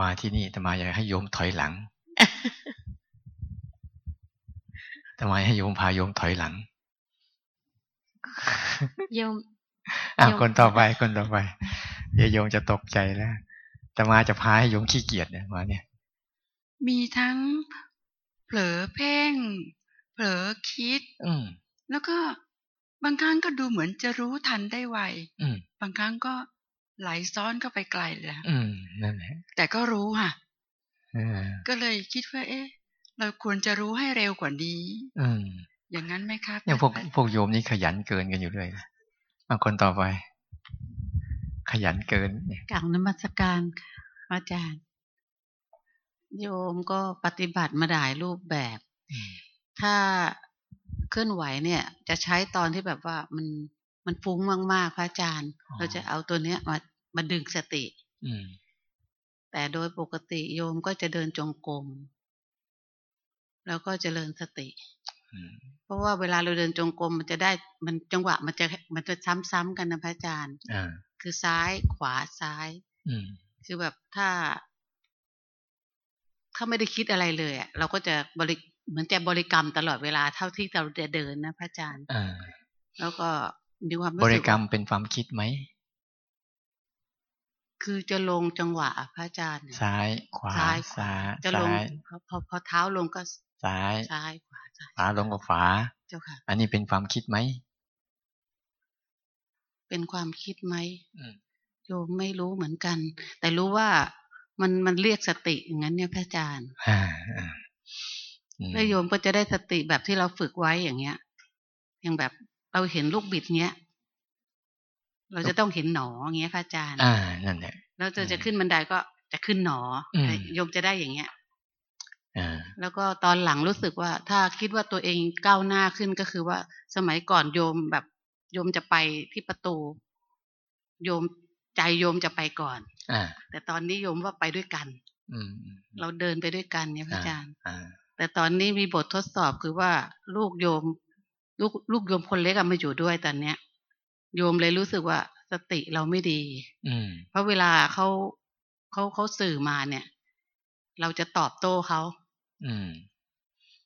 มาที่นี่แต่มาอยากให้โยมถอยหลัง ทำไมให้โยมพาโยมถอยหลังโยมอะคนต่อไปคนต่อไปเดี๋ยวโยมจะตกใจแล้วแต่มาจะพาให้โยมขี้เกียจเนี่ยมาเนี่ย มีทั้งเผลอเพ่ง เผลอคิด อืแล้วก็บางครั้งก็ดูเหมือนจะรู้ทันได้ไวบางครั้งก็ไหลซ้อนเข้าไปไกลแล้วอืมนั่นแหละแต่ก็รู้ค่ะก็เลยคิดว่า เอ๊ะ เราควรจะรู้ให้เร็วกว่านี้ อืมอย่างนั้นไหมครับอย่างพวกพวกโยมนี่ขยันเกินกันอยู่เลยบางคนต่อไป ขยันเกินกลางนมัสการอาจารย์ โยมก็ปฏิบัติมาหลายรูปแบบ ถ้าเคลื่อนไหวเนี่ย จะใช้ตอนที่แบบว่ามันมันฟุ้งมากๆพระอาจารย์ เราจะเอาตัวเนี้ยมามาดึงสติอืแต่โดยปกติโยมก็จะเดินจงกรม แล้วก็เจริญสติ เพราะว่าเวลาเราเดินจงกรมมันจะได้มันจังหวะมันจะมันจะซ้ำๆกันนะพระอาจารย์คือซ้ายขวาซ้ายอืคือแบบถ้า ถ้าไม่ได้คิดอะไรเลยอะเราก็จะบริเหมือนจะบริกรรมตลอดเวลาเท่าที่เราจะเดินนะพระอาจารย์แล้วก็ดูความบริกรรมเป็นความคิดไหมคือจะลงจังหวะพระอาจารย์ ซ้ายขวาซ้ายจะลงพอพอเท้าลงก็ ซ้ายซ้ายขวาขวาลงกับขวาเจ้าค่ะ อันนี้เป็นความคิดไหม เป็นความคิดไหมโยมไม่รู้เหมือนกัน แต่รู้ว่ามันมันเรียกสติอย่างนั้นเนี่ยพระอาจารย์แล้วโยมก็จะได้สติแบบที่เราฝึกไว้อย่างเงี้ย อย่างแบบเราเห็นลูกบิดเงี้ย เราจะต้องเห็นหนอเงี้ยพระอาจารย์ อ่า นั่นแหละ แล้วจะจะขึ้นบันไดก็จะขึ้นหนอโยมจะได้อย่างเงี้ย แล้วก็ตอนหลังรู้สึกว่า ถ้าคิดว่าตัวเองก้าวหน้าขึ้นก็คือว่าสมัยก่อนโยมแบบโยมจะไปที่ประตู โยมใจโยมจะไปก่อนอแต่ตอนนี้โยมว่าไปด้วยกัน อืเราเดินไปด้วยกันเนี่ยพระอาจารย์แต่ตอนนี้มีบททดสอบคือว่าลูกโยม ลูกลูกโยมคนเล็กมาอยู่ด้วยตอนเนี้ย โยมเลยรู้สึกว่าสติเราไม่ดี อืเพราะเวลาเขาเขาเขาสื่อมาเนี่ย เราจะตอบโต้เขาอืม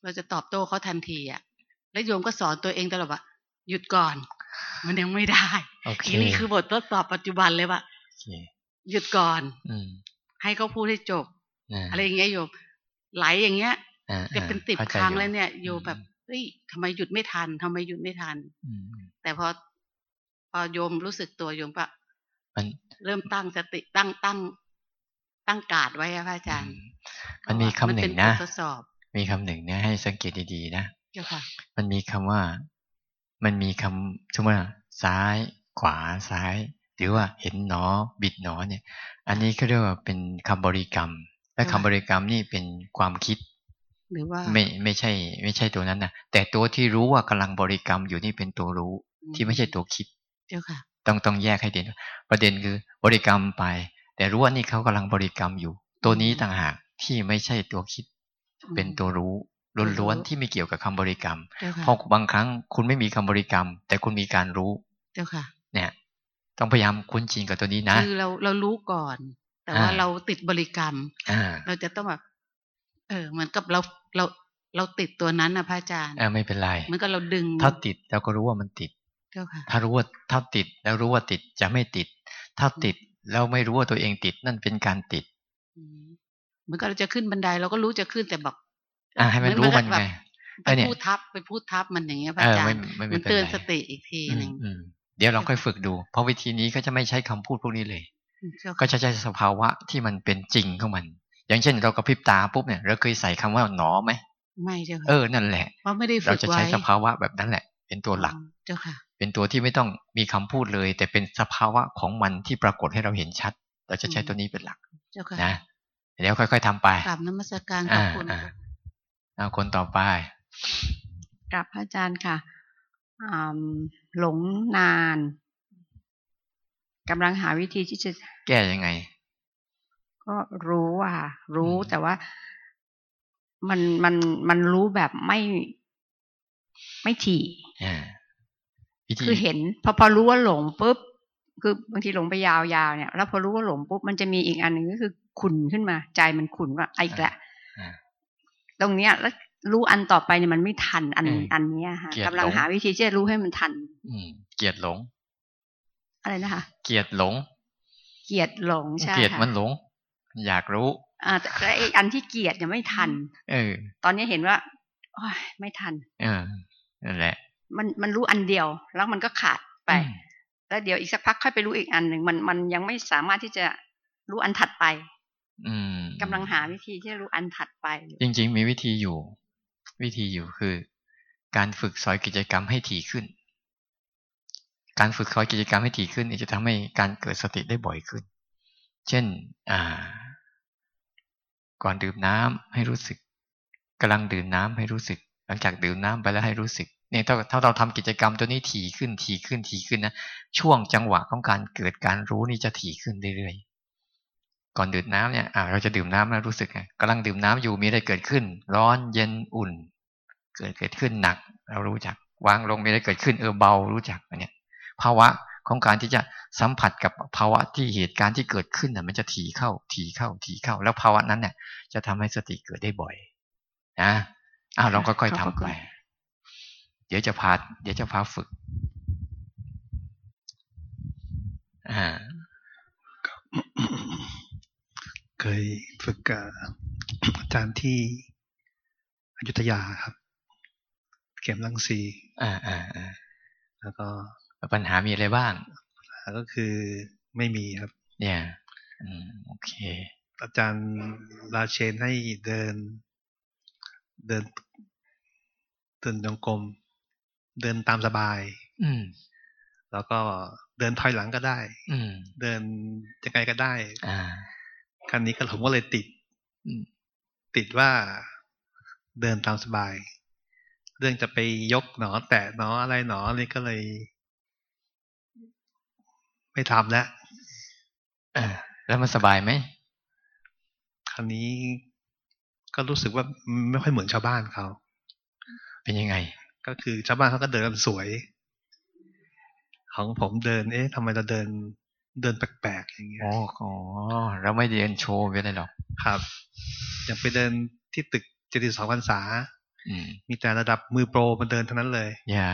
เราจะตอบโต้เขาทันทีอะ แล้วโยมก็สอนตัวเองตลอดว่าหยุดก่อน มันยังไม่ได้ทีนี่คือบททดสอบปัจจุบันเลยว่าหยุดก่อนอืให้เขาพูดให้จบอะไรอย่างเงี้ยโยมไหลอย่างเงี้ยจะเป็นติดครั้งแล้วเนี่ยโยแบบเฮ้ยทำไมหยุดไม่ทันทำไมหยุดไม่ทันแต่พอพอโยมรู้สึกตัวโยมก็เริ่มตั้งสติตั้งตั้งตั้งกาดไว้พระอาจารย์ มันมีคำหนึ่งนะ มีคำหนึ่งเนี่ยให้สังเกตดีๆนะมันมีคำว่า มันมีคำสมมติว่าซ้าย ขวาซ้าย หรือว่าเห็นหนอ บิดหนอเนี่ย อันนี้เขาเรียกว่าเป็นคำบริกรรม และคำบริกรรมนี่เป็นความคิดหรือว่าไม่ไม่ใช่ ไม่ใช่ตัวนั้นนะแต่ตัวที่รู้ว่ากำลังบริกรรมอยู่นี่เป็นตัวรู้ ที่ไม่ใช่ตัวคิดเจ้าค่ะ ต้องต้องแยกให้ดีประเด็นคือบริกรรมไป แต่รู้ว่านี่เขากำลังบริกรรมอยู่ ตัวนี้ต่างหาก ที่ไม่ใช่ตัวคิด เป็นตัวรู้ล้วนๆที่ไม่เกี่ยวกับคำบริกรรมเพราะบางครั้งคุณไม่มีคำบริกรรม แต่คุณมีการรู้เจ้าค่ะ เนี่ย ต้องพยายามคุ้นชินกับตัวนี้นะคือเราเรารู้ก่อน แต่ว่าเราติดบริกรรมอ่าเราจะต้องแบบเออเหมือนกับเราเราเราติดตัวนั้นนะพระอาจารย์เออไม่เป็นไรเหมือนกับเราดึง ถ้าติดเราก็รู้ว่ามันติดเจ้าค่ะ ถ้ารู้ว่าถ้าติดแล้วรู้ว่าติดจะไม่ติด ถ้าติดแล้วไม่รู้ว่าตัวเองติดนั่นเป็นการติด เหมือนกับเราจะขึ้นบันไดเราก็รู้จะขึ้นแต่บอกอ่าให้มันรู้มันไงไปพูดทับไปพูดทับมันอย่างเงี้ยพระอาจารย์มันเตือนสติอีกทีหนึ่งเดี๋ยวลองค่อยฝึกดู เพราะวิธีนี้ก็จะไม่ใช้คำพูดพวกนี้เลย ก็จะใช้สภาวะที่มันเป็นจริงของมัน อย่างเช่น เรากระพริบตาปุ๊บเนี่ยเราเคยใส่คำว่าหนอไหมไม่เจ้าค่ะเออนั่นแหละเพราะไม่ได้ฝึกไว้เราจะใช้สภาวะแบบนั้นแหละ เป็นตัวหลักเจ้าค่ะ เป็นตัวที่ไม่ต้องมีคำพูดเลย แต่เป็นสภาวะของมันที่ปรากฏให้เราเห็นชัด เราจะใช้ตัวนี้เป็นหลักเจ้าค่ะนะ เดี๋ยวค่อย ๆทำไปกราบนมัสการขอบคุณเอาคนต่อไปกับพระอาจารย์ค่ะหลงนานกำลังหาวิธีที่จะแก้ยังไง ก็รู้อะ รู้แต่ว่ามันมันมันรู้แบบไม่ไม่ถี่คือเห็น พอพอรู้ว่าหลงปุ๊บคือบางทีหลงไปยาวๆเนี่ย แล้วพอรู้ว่าหลงปุ๊บมันจะมีอีกอันหนึ่งก็คือ ขุนขึ้นมา ใจมันขุนว่าไอ้แหละตรงเนี้ย แล้วรู้อันต่อไปเนี่ยมันไม่ทันอันอันเนี้ยฮะกำลังหาวิธีที่จะรู้ให้มันทัน อืมเกียดหลง อะไรนะคะ เกียดหลง เกียดหลงใช่เกียดมันหลง อยากรู้ อ่าแต่ไอ้อันที่เกียดยังไม่ทัน เออ ตอนนี้เห็นว่าโอ้ยไม่ทัน เออนั่นแหละ มันมันรู้อันเดียว แล้วมันก็ขาดไป แล้วเดี๋ยวอีกสักพักค่อยไปรู้อีกอันหนึ่งมันมันยังไม่สามารถที่จะรู้อันถัดไปอืม กำลังหาวิธีที่จะรู้อันถัดไป จริง ๆ มีวิธีอยู่ วิธีอยู่คือ การฝึกสอยกิจกรรมให้ถี่ขึ้น การฝึกสอยกิจกรรมให้ถี่ขึ้นจะทำให้การเกิดสติได้บ่อยขึ้น เช่น อ่า ก่อนดื่มน้ำให้รู้สึกกำลังดื่มน้ำให้รู้สึก หลังจากดื่มน้ำไปแล้วให้รู้สึกเนี่ยถ้าถ้าเราทำกิจกรรมตัวนี้ถี่ขึ้นถี่ขึ้นถี่ขึ้นนะช่วงจังหวะของการเกิดการรู้นี่จะถี่ขึ้นเรื่อยๆ ก่อนดื่มน้ำเนี่ยอ่าเราจะดื่มน้ำแล้วรู้สึกไงกำลังดื่มน้ำอยู่มีอะไรเกิดขึ้น ร้อนเย็นอุ่น เกิดเกิดขึ้นหนัก เรารู้จัก วางลงมีอะไรเกิดขึ้นเออเบารู้จักอันนี้ภาวะของการที่จะสัมผัสกับภาวะที่เหตุการณ์ที่เกิดขึ้นน่ะมันจะถี่เข้าถี่เข้าถี่เข้า แล้วภาวะนั้นเนี่ยจะทำให้สติเกิดได้บ่อยนะอ้าวเราก็ค่อยทำไป เดี๋ยวจะพาเดี๋ยวจะพาฝึกอ่า เคยฝึกกับอาจารย์ที่อยุธยาครับเก็บลังสีอ่าอ่าอ่าแล้วก็ปัญหามีอะไรบ้างก็คือไม่มีครับ เนี่ยอืมโอเค อาจารย์ราเชนให้เดิน เดินเดินจงกรมเดินตามสบาย อืมแล้วก็เดินถอยหลังก็ได้ อืมเดินยังไงก็ได้ อ่า ครั้นี้ก็ผมก็เลยติดติดว่าเดินตามสบาย เรื่องจะไปยกหนอ แตะหนออะไรหนอนี่ก็เลย ไม่ทำแล้วแล้วมันสบายไหมครั้นี้ก็รู้สึกว่าไม่ค่อยเหมือนชาวบ้านเขา เป็นยังไง ก็คือชาวบ้านเขาก็เดินสวย ของผมเดิน เอ๊ะทำไมเราเดิน เดินแปลกๆอย่างเงี้ยอ๋อเราไม่เดินโชว์ไปเลยหรอกครับ อย่างไปเดินที่ตึกเจ็ดสิบสองพรรษามีแต่ระดับมือโปรมาเดินทั้งนั้นเลยอย่า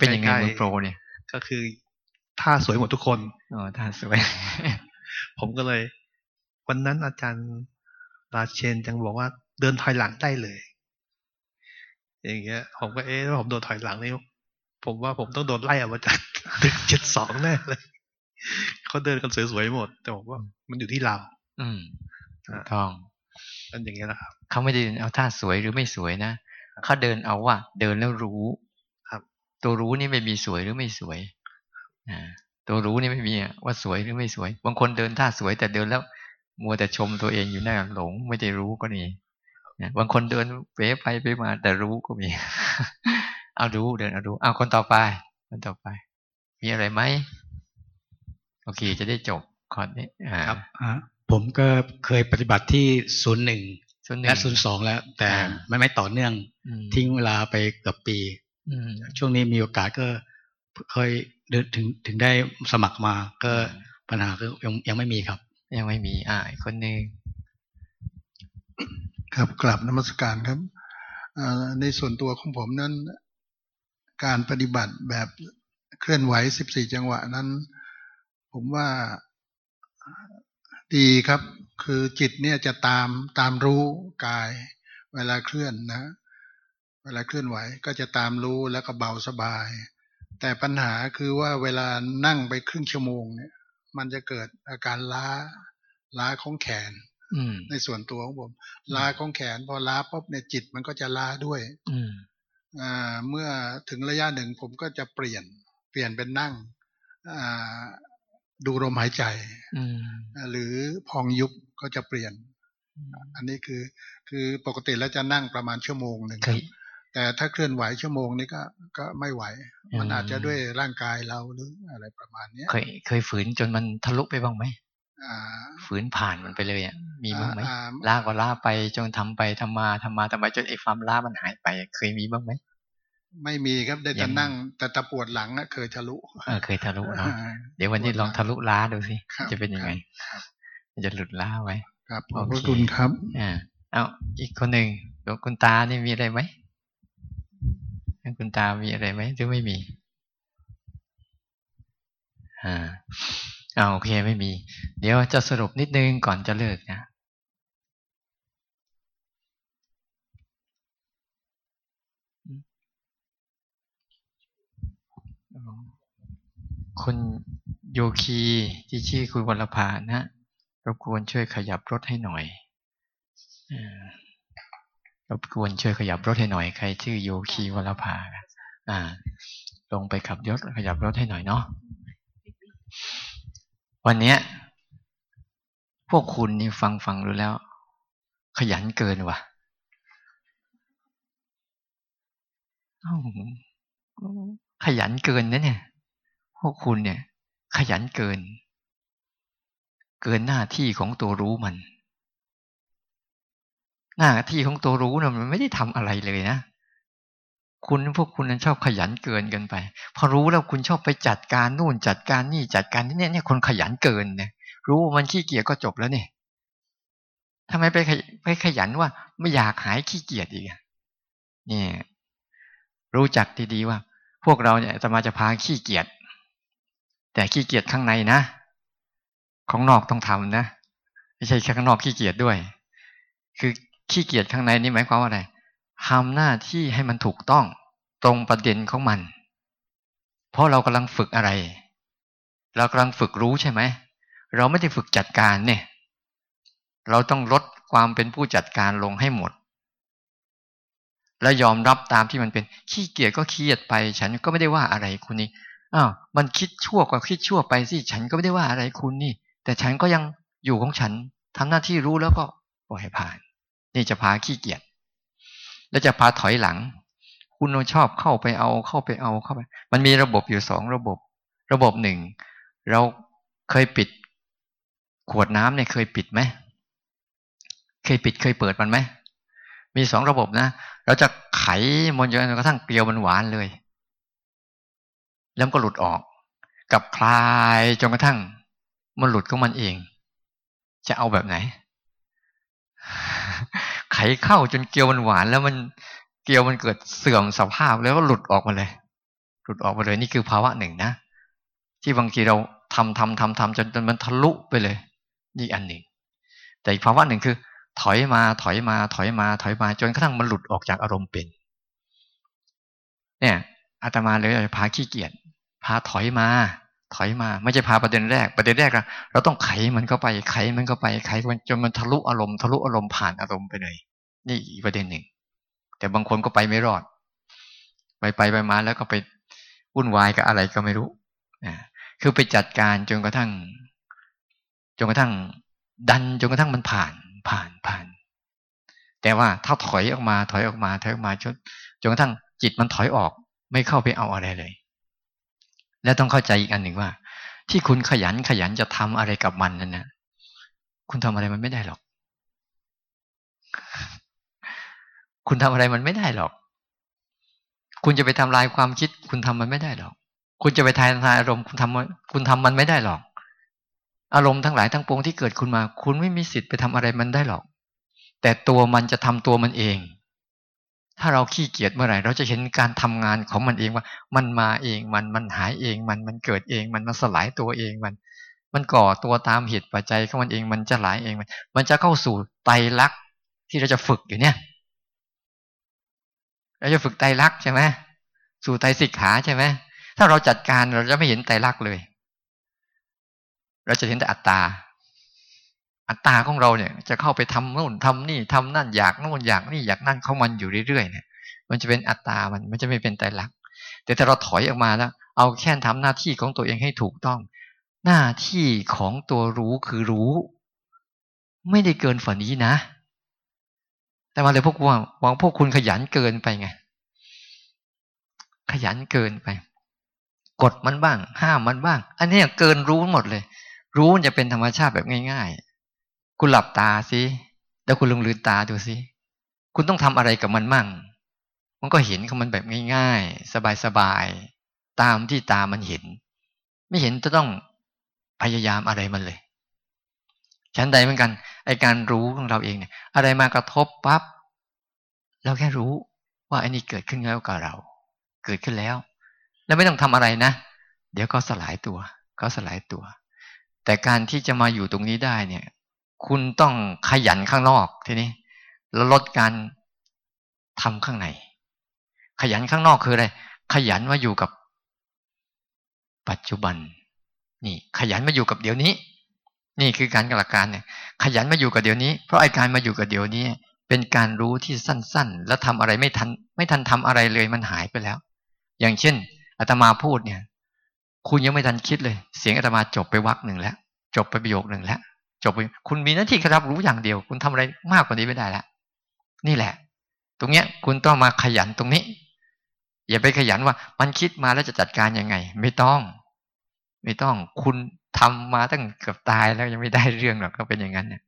เป็นยังไงมือโปรเนี่ย ก็คือท่าสวยหมดทุกคนอ๋อท่าสวย ผมก็เลย วันนั้นอาจารย์ราเชนจังบอกว่าเดินถอยหลังได้เลย อย่างเงี้ย ผมก็เอ๊ะผมโดนถอยหลังนี่ผมว่าผมต้องโดนไล่ออกมาจากตึกเจ็ดสองแน่เลย เขาเดินกันสวยๆหมด แต่ผมว่ามันอยู่ที่เรา อืมท้องนั่นอย่างเงี้ยนะครับเขาไม่ได้เอาท่าสวยหรือไม่สวยนะเขาเดินเอาว่า เดินแล้วรู้ ครับ ตัวรู้นี่ไม่มีสวยหรือไม่สวยอ่าตัวรู้นี่ไม่มีว่าสวยหรือไม่สวย บางคนเดินท่าสวย แต่เดินแล้วมัวแต่ชมตัวเองอยู่หน้าหลง ไม่ได้รู้ก็นี่บางคนเดินเป๋ไปไปมา แต่รู้ก็มี เอารู้เดินเอารู้เอาคนต่อไป คนต่อไป มีอะไรไหม โอเค จะได้จบคอร์สนี้ครับผมก็เคยปฏิบัติที่ศูนย์หนึ่งและศูนย์สองแล้ว แต่ไม่ไม่ต่อเนื่อง ทิ้งเวลาไปเกือบปีช่วงนี้มีโอกาสก็เคยเดินถึงถึงได้สมัครมา ก็ปัญหาก็ยังยังไม่มีครับ ยังไม่มี อ่าคนหนึ่งครับกลับนมัสการครับในส่วนตัวของผมนั้น การปฏิบัติแบบเคลื่อนไหวสิบสี่จังหวะนั้น ผมว่าดีครับ คือจิตเนี่ยจะตามตามรู้กาย เวลาเคลื่อนนะ เวลาเคลื่อนไหวก็จะตามรู้แล้วก็เบาสบาย แต่ปัญหาคือว่าเวลานั่งไปครึ่งชั่วโมงเนี่ย มันจะเกิดอาการล้าล้าของแขนในส่วนตัวของผมล้าของแขน พอล้าปุ๊บเนี่ยจิตมันก็จะล้าด้วยอ่าเมื่อถึงระยะหนึ่งผมก็จะเปลี่ยนเปลี่ยนเป็นนั่งอ่า ดูลมหายใจหรือพองยุบก็จะเปลี่ยน อันนี้คือคือปกติแล้วจะนั่งประมาณชั่วโมงหนึ่งแต่ถ้าเคลื่อนไหวชั่วโมงนี้ก็ก็ไม่ไหว มันอาจจะด้วยร่างกายเราหรืออะไรประมาณนี้เคยเคยฝืนจนมันทะลุไปบ้างไหมฝืนผ่านมันไปเลยอะมีบ้างไหมล่าก็ล่าไปจนทำไปทำมาทำมาทำไมจนไอ้ความล่ามันหายไป เคยมีบ้างไหม ไม่มีครับได้แต่นั่ง แต่ตะปวดหลังเคยทะลุเออเคยทะลุเนาะเดี๋ยววันนี้ลองทะลุล้าดูสิจะเป็นยังไงจะหลุดล้าไว้ ครับขอบคุณครับอ่าเอาอีกคนหนึ่งหลวงคุณตานี่มีอะไรไหมคุณตามีอะไรไหมหรือไม่มีอ่าเอาโอเคไม่มี เดี๋ยวจะสรุปนิดนึงก่อนจะเลิกนะ คุณโยคีที่ชื่อคุณวรภานะรบกวนช่วยขยับรถให้หน่อยรบกวนช่วยขยับรถให้หน่อย ใครชื่อโยคีวรภาอ่า ลงไปขับรถขยับรถให้หน่อยเนาะวันเนี้ย พวกคุณนี่ฟังฟังรู้แล้ว ขยันเกินว่ะ ขยันเกินนะเนี่ย พวกคุณเนี่ย ขยันเกิน เกินหน้าที่ของตัวรู้มัน หน้าที่ของตัวรู้นะมันไม่ได้ทำอะไรเลยนะคุณพวกคุณนั้นชอบขยันเกินกันไป พอรู้แล้วคุณชอบไปจัดการนู่นจัดการนี่จัดการนี่เนี่ยคนขยันเกินเนี่ยรู้มันขี้เกียจก็จบแล้วเนี่ยทำไมไปไปขยันว่า ไม่อยากหายขี้เกียจอีกเนี่ยรู้จักดีๆว่า พวกเราเนี่ยจะมาจะพาขี้เกียจแต่ขี้เกียจข้างในนะ ของนอกต้องทำนะไม่ใช่แค่ข้างนอกขี้เกียจด้วย คือขี้เกียจข้างในนี่หมายความว่าอะไรทำหน้าที่ให้มันถูกต้องตรงประเด็นของมัน เพราะเรากำลังฝึกอะไร เรากำลังฝึกรู้ใช่ไหมเราไม่ได้ฝึกจัดการเนี่ย เราต้องลดความเป็นผู้จัดการลงให้หมด และยอมรับตามที่มันเป็นขี้เกียจก็ขี้เกียจไป ฉันก็ไม่ได้ว่าอะไรคุณนี่อ้าวมันคิดชั่วก็คิดชั่วไปสิฉันก็ไม่ได้ว่าอะไรคุณนี่ แต่ฉันก็ยังอยู่ของฉันทำหน้าที่รู้แล้วก็ปล่อยผ่าน นี่จะพาขี้เกียจแล้วจะพาถอยหลัง คุณชอบเข้าไปเอาเข้าไปเอาเข้าไป มันมีระบบอยู่สองระบบ ระบบหนึ่งเราเคยปิด ขวดน้ำเนี่ยเคยปิดไหมเคยปิดเคยเปิดมันไหมมีสองระบบนะ เราจะไขมันจนกระทั่งเกลียวมันหวานเลย แล้วก็หลุดออก กับคลายจนกระทั่ง มันหลุดของมันเอง จะเอาแบบไหน ไขเข้าจนเกลียวมันหวาน แล้วมันเกลียวมันเกิดเสื่อมสภาพแล้วก็หลุดออกมาเลย หลุดออกมาเลย นี่คือภาวะหนึ่งนะที่บางทีเราทำทำทำทำจนจนมันทะลุไปเลย นี่อันหนึ่ง แต่อีกภาวะหนึ่งคือ ถอยมาถอยมาถอยมาถอยมาจนกระทั่งมันหลุดออกจากอารมณ์เป็น เนี่ยอาตมาเลยพาขี้เกียจพาถอยมา ถอยมา ไม่ใช่พาประเด็นแรก ประเด็นแรกอะเราต้องไขมันเข้าไป ไขมันเข้าไปไขมันจนมันทะลุอารมณ์ทะลุอารมณ์ผ่านอารมณ์ไปเลยนี่อีกประเด็นหนึ่ง แต่บางคนก็ไปไม่รอด ไปไปไปมาแล้วก็ไปวุ่นวายกับอะไรก็ไม่รู้นะคือไปจัดการจนกระทั่ง จนกระทั่ง ดันจนกระทั่งมันผ่าน ผ่านผ่าน แต่ว่าถ้าถอยออกมาถอยออกมาถอยออกมาจนจนกระทั่งจิตมันถอยออกไม่เข้าไปเอาอะไรเลย และต้องเข้าใจอีกอันหนึ่งว่า ที่คุณขยันขยันจะทำอะไรกับมันนั่นนะคุณทำอะไรมันไม่ได้หรอก คุณทำอะไรมันไม่ได้หรอก คุณจะไปทำลายความคิด คุณทำมันไม่ได้หรอก คุณจะไปทายทายอารมณ์คุณทำคุณทำมันไม่ได้หรอก อารมณ์ทั้งหลายทั้งปวงที่เกิดคุณมา คุณไม่มีสิทธิ์ไปทำอะไรมันได้หรอก แต่ตัวมันจะทำตัวมันเอง ถ้าเราขี้เกียจเมื่อไหร่ เราจะเห็นการทำงานของมันเองว่า มันมาเองมันมันหายเองมันมันเกิดเอง มันมันสลายตัวเองมัน มันก่อตัวตามเหตุปัจจัยของมันเองมันจะหลายเองมัน มันจะเข้าสู่ไตรลักษณ์ที่เราจะฝึกอยู่เนี่ยเราจะฝึกไตรลักษณ์ใช่ไหมสู่ไตรสิกขาใช่ไหมถ้าเราจัดการเราจะไม่เห็นไตรลักษณ์เลย เราจะเห็นแต่อัตตา อัตตาของเราเนี่ย จะเข้าไปทำนู่นทำนี่ทำนั่นอยากนู่นอยากนี่อยากนั่นเข้ามันอยู่เรื่อยๆเนี่ย มันจะเป็นอัตตามันมันจะไม่เป็นไตรลักษณ์แต่ถ้าเราถอยออกมาแล้ว เอาแค่ทำหน้าที่ของตัวเองให้ถูกต้อง หน้าที่ของตัวรู้คือรู้ ไม่ได้เกินฝันนี้นะ แต่มาเลยพวกว่าวังพวกคุณขยันเกินไปไง ขยันเกินไปกดมันบ้าง ห้ามมันบ้าง อันนี้เกินรู้หมดเลย รู้จะเป็นธรรมชาติแบบง่าย ๆ คุณหลับตาสิแล้วคุณลงลืมตาดูสิคุณต้องทำอะไรกับมันมั่ง มันก็เห็นของมันแบบง่ายๆ สบายๆ ตามที่ตามันเห็น ไม่เห็นจะต้องพยายามอะไรมันเลยฉันใดเหมือนกันไอการรู้ของเราเองเนี่ยอะไรมากระทบปั๊บเราแค่รู้ว่าไอนี่เกิดขึ้นแล้วกับเรา เกิดขึ้นแล้ว แล้วไม่ต้องทำอะไรนะ เดี๋ยวก็สลายตัว ก็สลายตัว แต่การที่จะมาอยู่ตรงนี้ได้เนี่ย คุณต้องขยันข้างนอกทีนี้ แล้วลดการทำข้างใน ขยันข้างนอกคืออะไร ขยันมาอยู่กับ ปัจจุบัน นี่ ขยันมาอยู่กับเดี๋ยวนี้ นี่คือการกลักการเนี่ย ขยันมาอยู่กับเดี๋ยวนี้ เพราะไอ้การมาอยู่กับเดี๋ยวนี้ เป็นการรู้ที่สั้น ๆ แล้วทำอะไรไม่ทัน ไม่ทันทำอะไรเลยมันหายไปแล้ว อย่างเช่นอาตมาพูดเนี่ย คุณยังไม่ทันคิดเลย เสียงอาตมาจบไปวักหนึ่งแล้ว จบไปประโยคหนึ่งแล้ว จบไปคุณมีหน้าที่แค่รับรู้อย่างเดียว คุณทำอะไรมากกว่านี้ไม่ได้แล้วนี่แหละ ตรงเนี้ย คุณต้องมาขยันตรงนี้ อย่าไปขยันว่า มันคิดมาแล้วจะจัดการยังไง ไม่ต้อง ไม่ต้องคุณทำมาตั้งเกือบตายแล้วยังไม่ได้เรื่องหรอกก็เป็นอย่างนั้นเนี่ย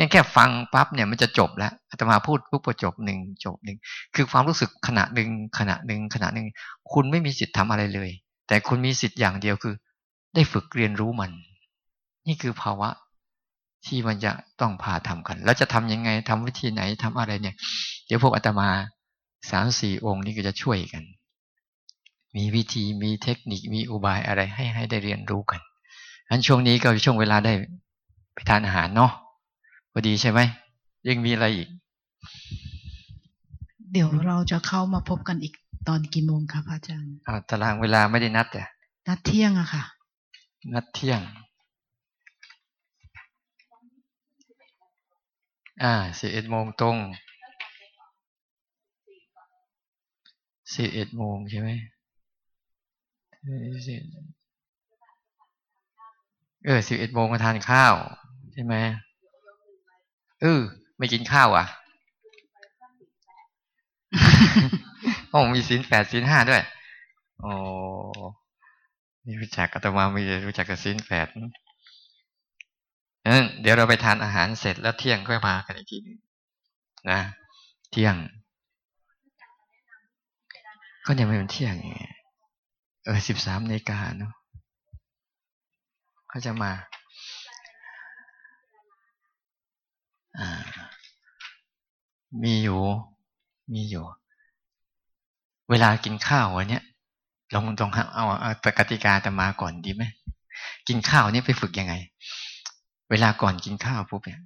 ยังแค่ฟังปั๊บเนี่ยมันจะจบแล้วอาตมาพูดปุ๊บจบหนึ่งจบหนึ่งคือความรู้สึกขณะหนึ่งขณะหนึ่งขณะหนึ่งคุณไม่มีสิทธิ์ทำอะไรเลย แต่คุณมีสิทธิ์อย่างเดียวคือ ได้ฝึกเรียนรู้มัน นี่คือภาวะที่มันจะต้องพาทำกัน แล้วจะทำยังไงทำวิธีไหนทำอะไรเนี่ย เดี๋ยวพวกอาตมาสามสี่องค์นี้ก็จะช่วยกัน มีวิธีมีเทคนิคมีอุบายอะไรให้ให้ได้เรียนรู้กันอันช่วงนี้ก็ช่วงเวลาได้ไปทานอาหารเนาะพอดีใช่ไหมยังมีอะไรอีก เดี๋ยวเราจะเข้ามาพบกันอีก ตอนกี่โมงครับอาจารย์อ่าตารางเวลาไม่ได้นัดแต่นัดเที่ยงอะค่ะ นัดเที่ยง อ่าสิบเอ็ดโมงตรงสิบเอ็ดโมงใช่ไหมเออสิบเอ็ดโมงมาทานข้าว ใช่ไหมเออไม่กินข้าวอะ โอ้มีสินแปดสินห้าด้วย โอ้นี่รู้จักอาตมาไม่รู้จักกับสินแปดเดี๋ยวเราไปทานอาหารเสร็จแล้วเที่ยงค่อยมากันอีกทีนึงนะ เที่ยง ก็ยังไม่เป็นเที่ยงเออสิบสามนาฬิกาเนาะเขาจะมามีอยู่ มีอยู่ เวลากินข้าววันเนี้ยลองลองเอาเอาตกติกาแต่มาก่อนดีไหมกินข้าวเนี่ไปฝึกยังไง เวลาก่อนกินข้าวปุ๊บเนี่ย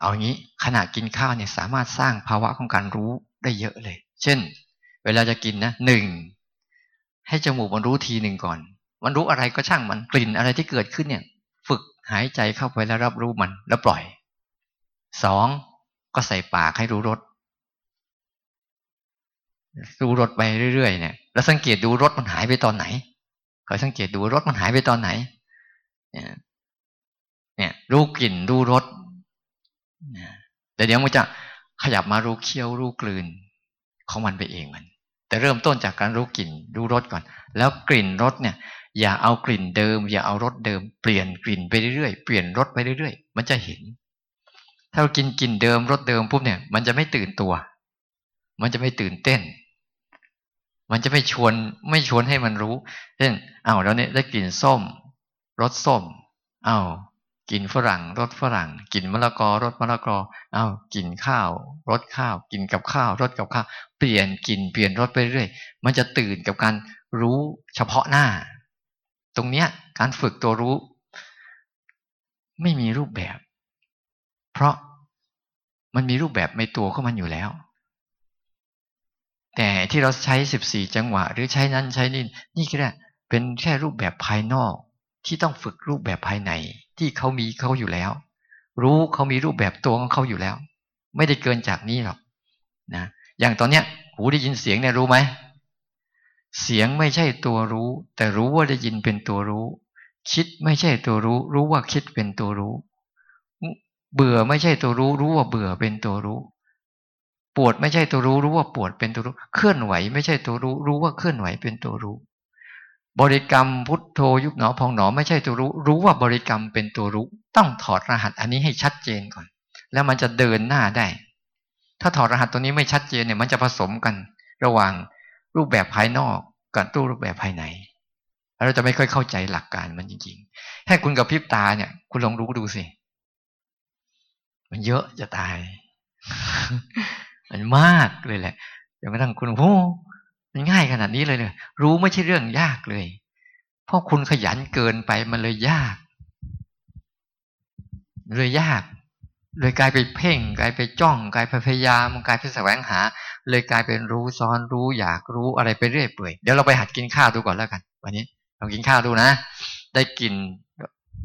เอางี้ขณะกินข้าวเนี่ยสามารถสร้างภาวะของการรู้ได้เยอะเลย เช่น เวลาจะกินนะหนึ่งให้จมูกมันรู้ทีหนึ่งก่อน มันรู้อะไรก็ช่างมันกลิ่นอะไรที่เกิดขึ้นเนี่ย ฝึกหายใจเข้าไปแล้วรับรู้มันแล้วปล่อยสองก็ใส่ปากให้รู้รส รู้รสไปเรื่อยๆเนี่ยแล้วสังเกตดูรสมันหายไปตอนไหนคอยสังเกตดูรสมันหายไปตอนไหน เนี่ยเนี่ยรู้กลิ่นรู้รสแต่เดี๋ยวมันจะขยับมารู้เคี้ยวรู้กลืนของมันไปเองมัน แต่เริ่มต้นจากการรู้กลิ่นรู้รสก่อน แล้วกลิ่นรสเนี่ย อย่าเอากลิ่นเดิม อย่าเอารสเดิมเปลี่ยนกลิ่นไปเรื่อยๆเปลี่ยนรสไปเรื่อยๆมันจะเห็น ถ้าเรากินกลิ่นเดิมรสเดิมปุ๊บเนี่ย มันจะไม่ตื่นตัว มันจะไม่ตื่นเต้น มันจะไม่ชวนไม่ชวนให้มันรู้ เช่นเอาแล้วเนี่ยได้กลิ่นส้มรสส้มเอากลิ่นฝรั่งรสฝรั่งกลิ่นมะละกอรสมะละกอเอากลิ่นข้าวรสข้าวกินกับข้าวรสกับข้าวเปลี่ยนกลิ่นเปลี่ยนรสไปเรื่อยมันจะตื่นกับการรู้เฉพาะหน้า ตรงเนี้ยการฝึกตัวรู้ ไม่มีรูปแบบ เพราะมันมีรูปแบบในตัวของมันอยู่แล้ว แต่ที่เราใช้สิบสี่จังหวะ หรือใช้นั้นใช้นี่นี่แค่เป็นแค่รูปแบบภายนอก ที่ต้องฝึกรูปแบบภายใน ที่เขามีเขาอยู่แล้ว รู้เขามีรูปแบบตัวของเขาอยู่แล้ว ไม่ได้เกินจากนี้หรอกนะอย่างตอนเนี้ย หูได้ยินเสียงเนี่ยรู้ไหมเสียงไม่ใช่ตัวรู้ แต่รู้ว่าได้ยินเป็นตัวรู้ คิดไม่ใช่ตัวรู้ รู้ว่าคิดเป็นตัวรู้ เบื่อไม่ใช่ตัวรู้ รู้ว่าเบื่อเป็นตัวรู้ ปวดไม่ใช่ตัวรู้รู้ว่าปวดเป็นตัวรู้ เคลื่อนไหวไม่ใช่ตัวรู้ รู้ว่าเคลื่อนไหวเป็นตัวรู้ บริกรรมพุทโธยุบหนอพองหนอไม่ใช่ตัวรู้ รู้ว่าบริกรรมเป็นตัวรู้ ต้องถอดรหัสอันนี้ให้ชัดเจนก่อน แล้วมันจะเดินหน้าได้ ถ้าถอดรหัสตัวนี้ไม่ชัดเจนเนี่ยมันจะผสมกัน ระหว่างรูปแบบภายนอกกับตู้รูปแบบภายในแล้วเราจะไม่ค่อยเข้าใจหลักการมันจริงๆ ให้คุณกับพริบตาเนี่ย คุณลองรู้ดูสิ มันเยอะจะตาย มันมากเลยแหละจนกระทั่งคุณโอ้มันง่ายขนาดนี้เลยเลยรู้ไม่ใช่เรื่องยากเลย เพราะคุณขยันเกินไปมันเลยยาก เลยยาก เลยกลายไปเพ่ง กลายไปจ้อง กลายไปพยายามกลายไปแสวงหา เลยกลายเป็นรู้ซ้อนรู้อยากรู้อะไรไปเรื่อยเปื่อยเดี๋ยวเราไปหัดกินข้าวดูก่อนแล้วกัน วันนี้ลองกินข้าวดูนะ ได้กิน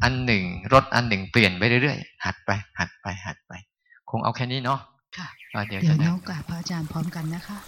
อันหนึ่งรสอันหนึ่งเปลี่ยนไปเรื่อยๆหัดไป หัดไปหัดไป คงเอาแค่นี้เนาะ ค่ะ เดี๋ยวจะได้กราบพระอาจารย์พร้อมกันนะคะ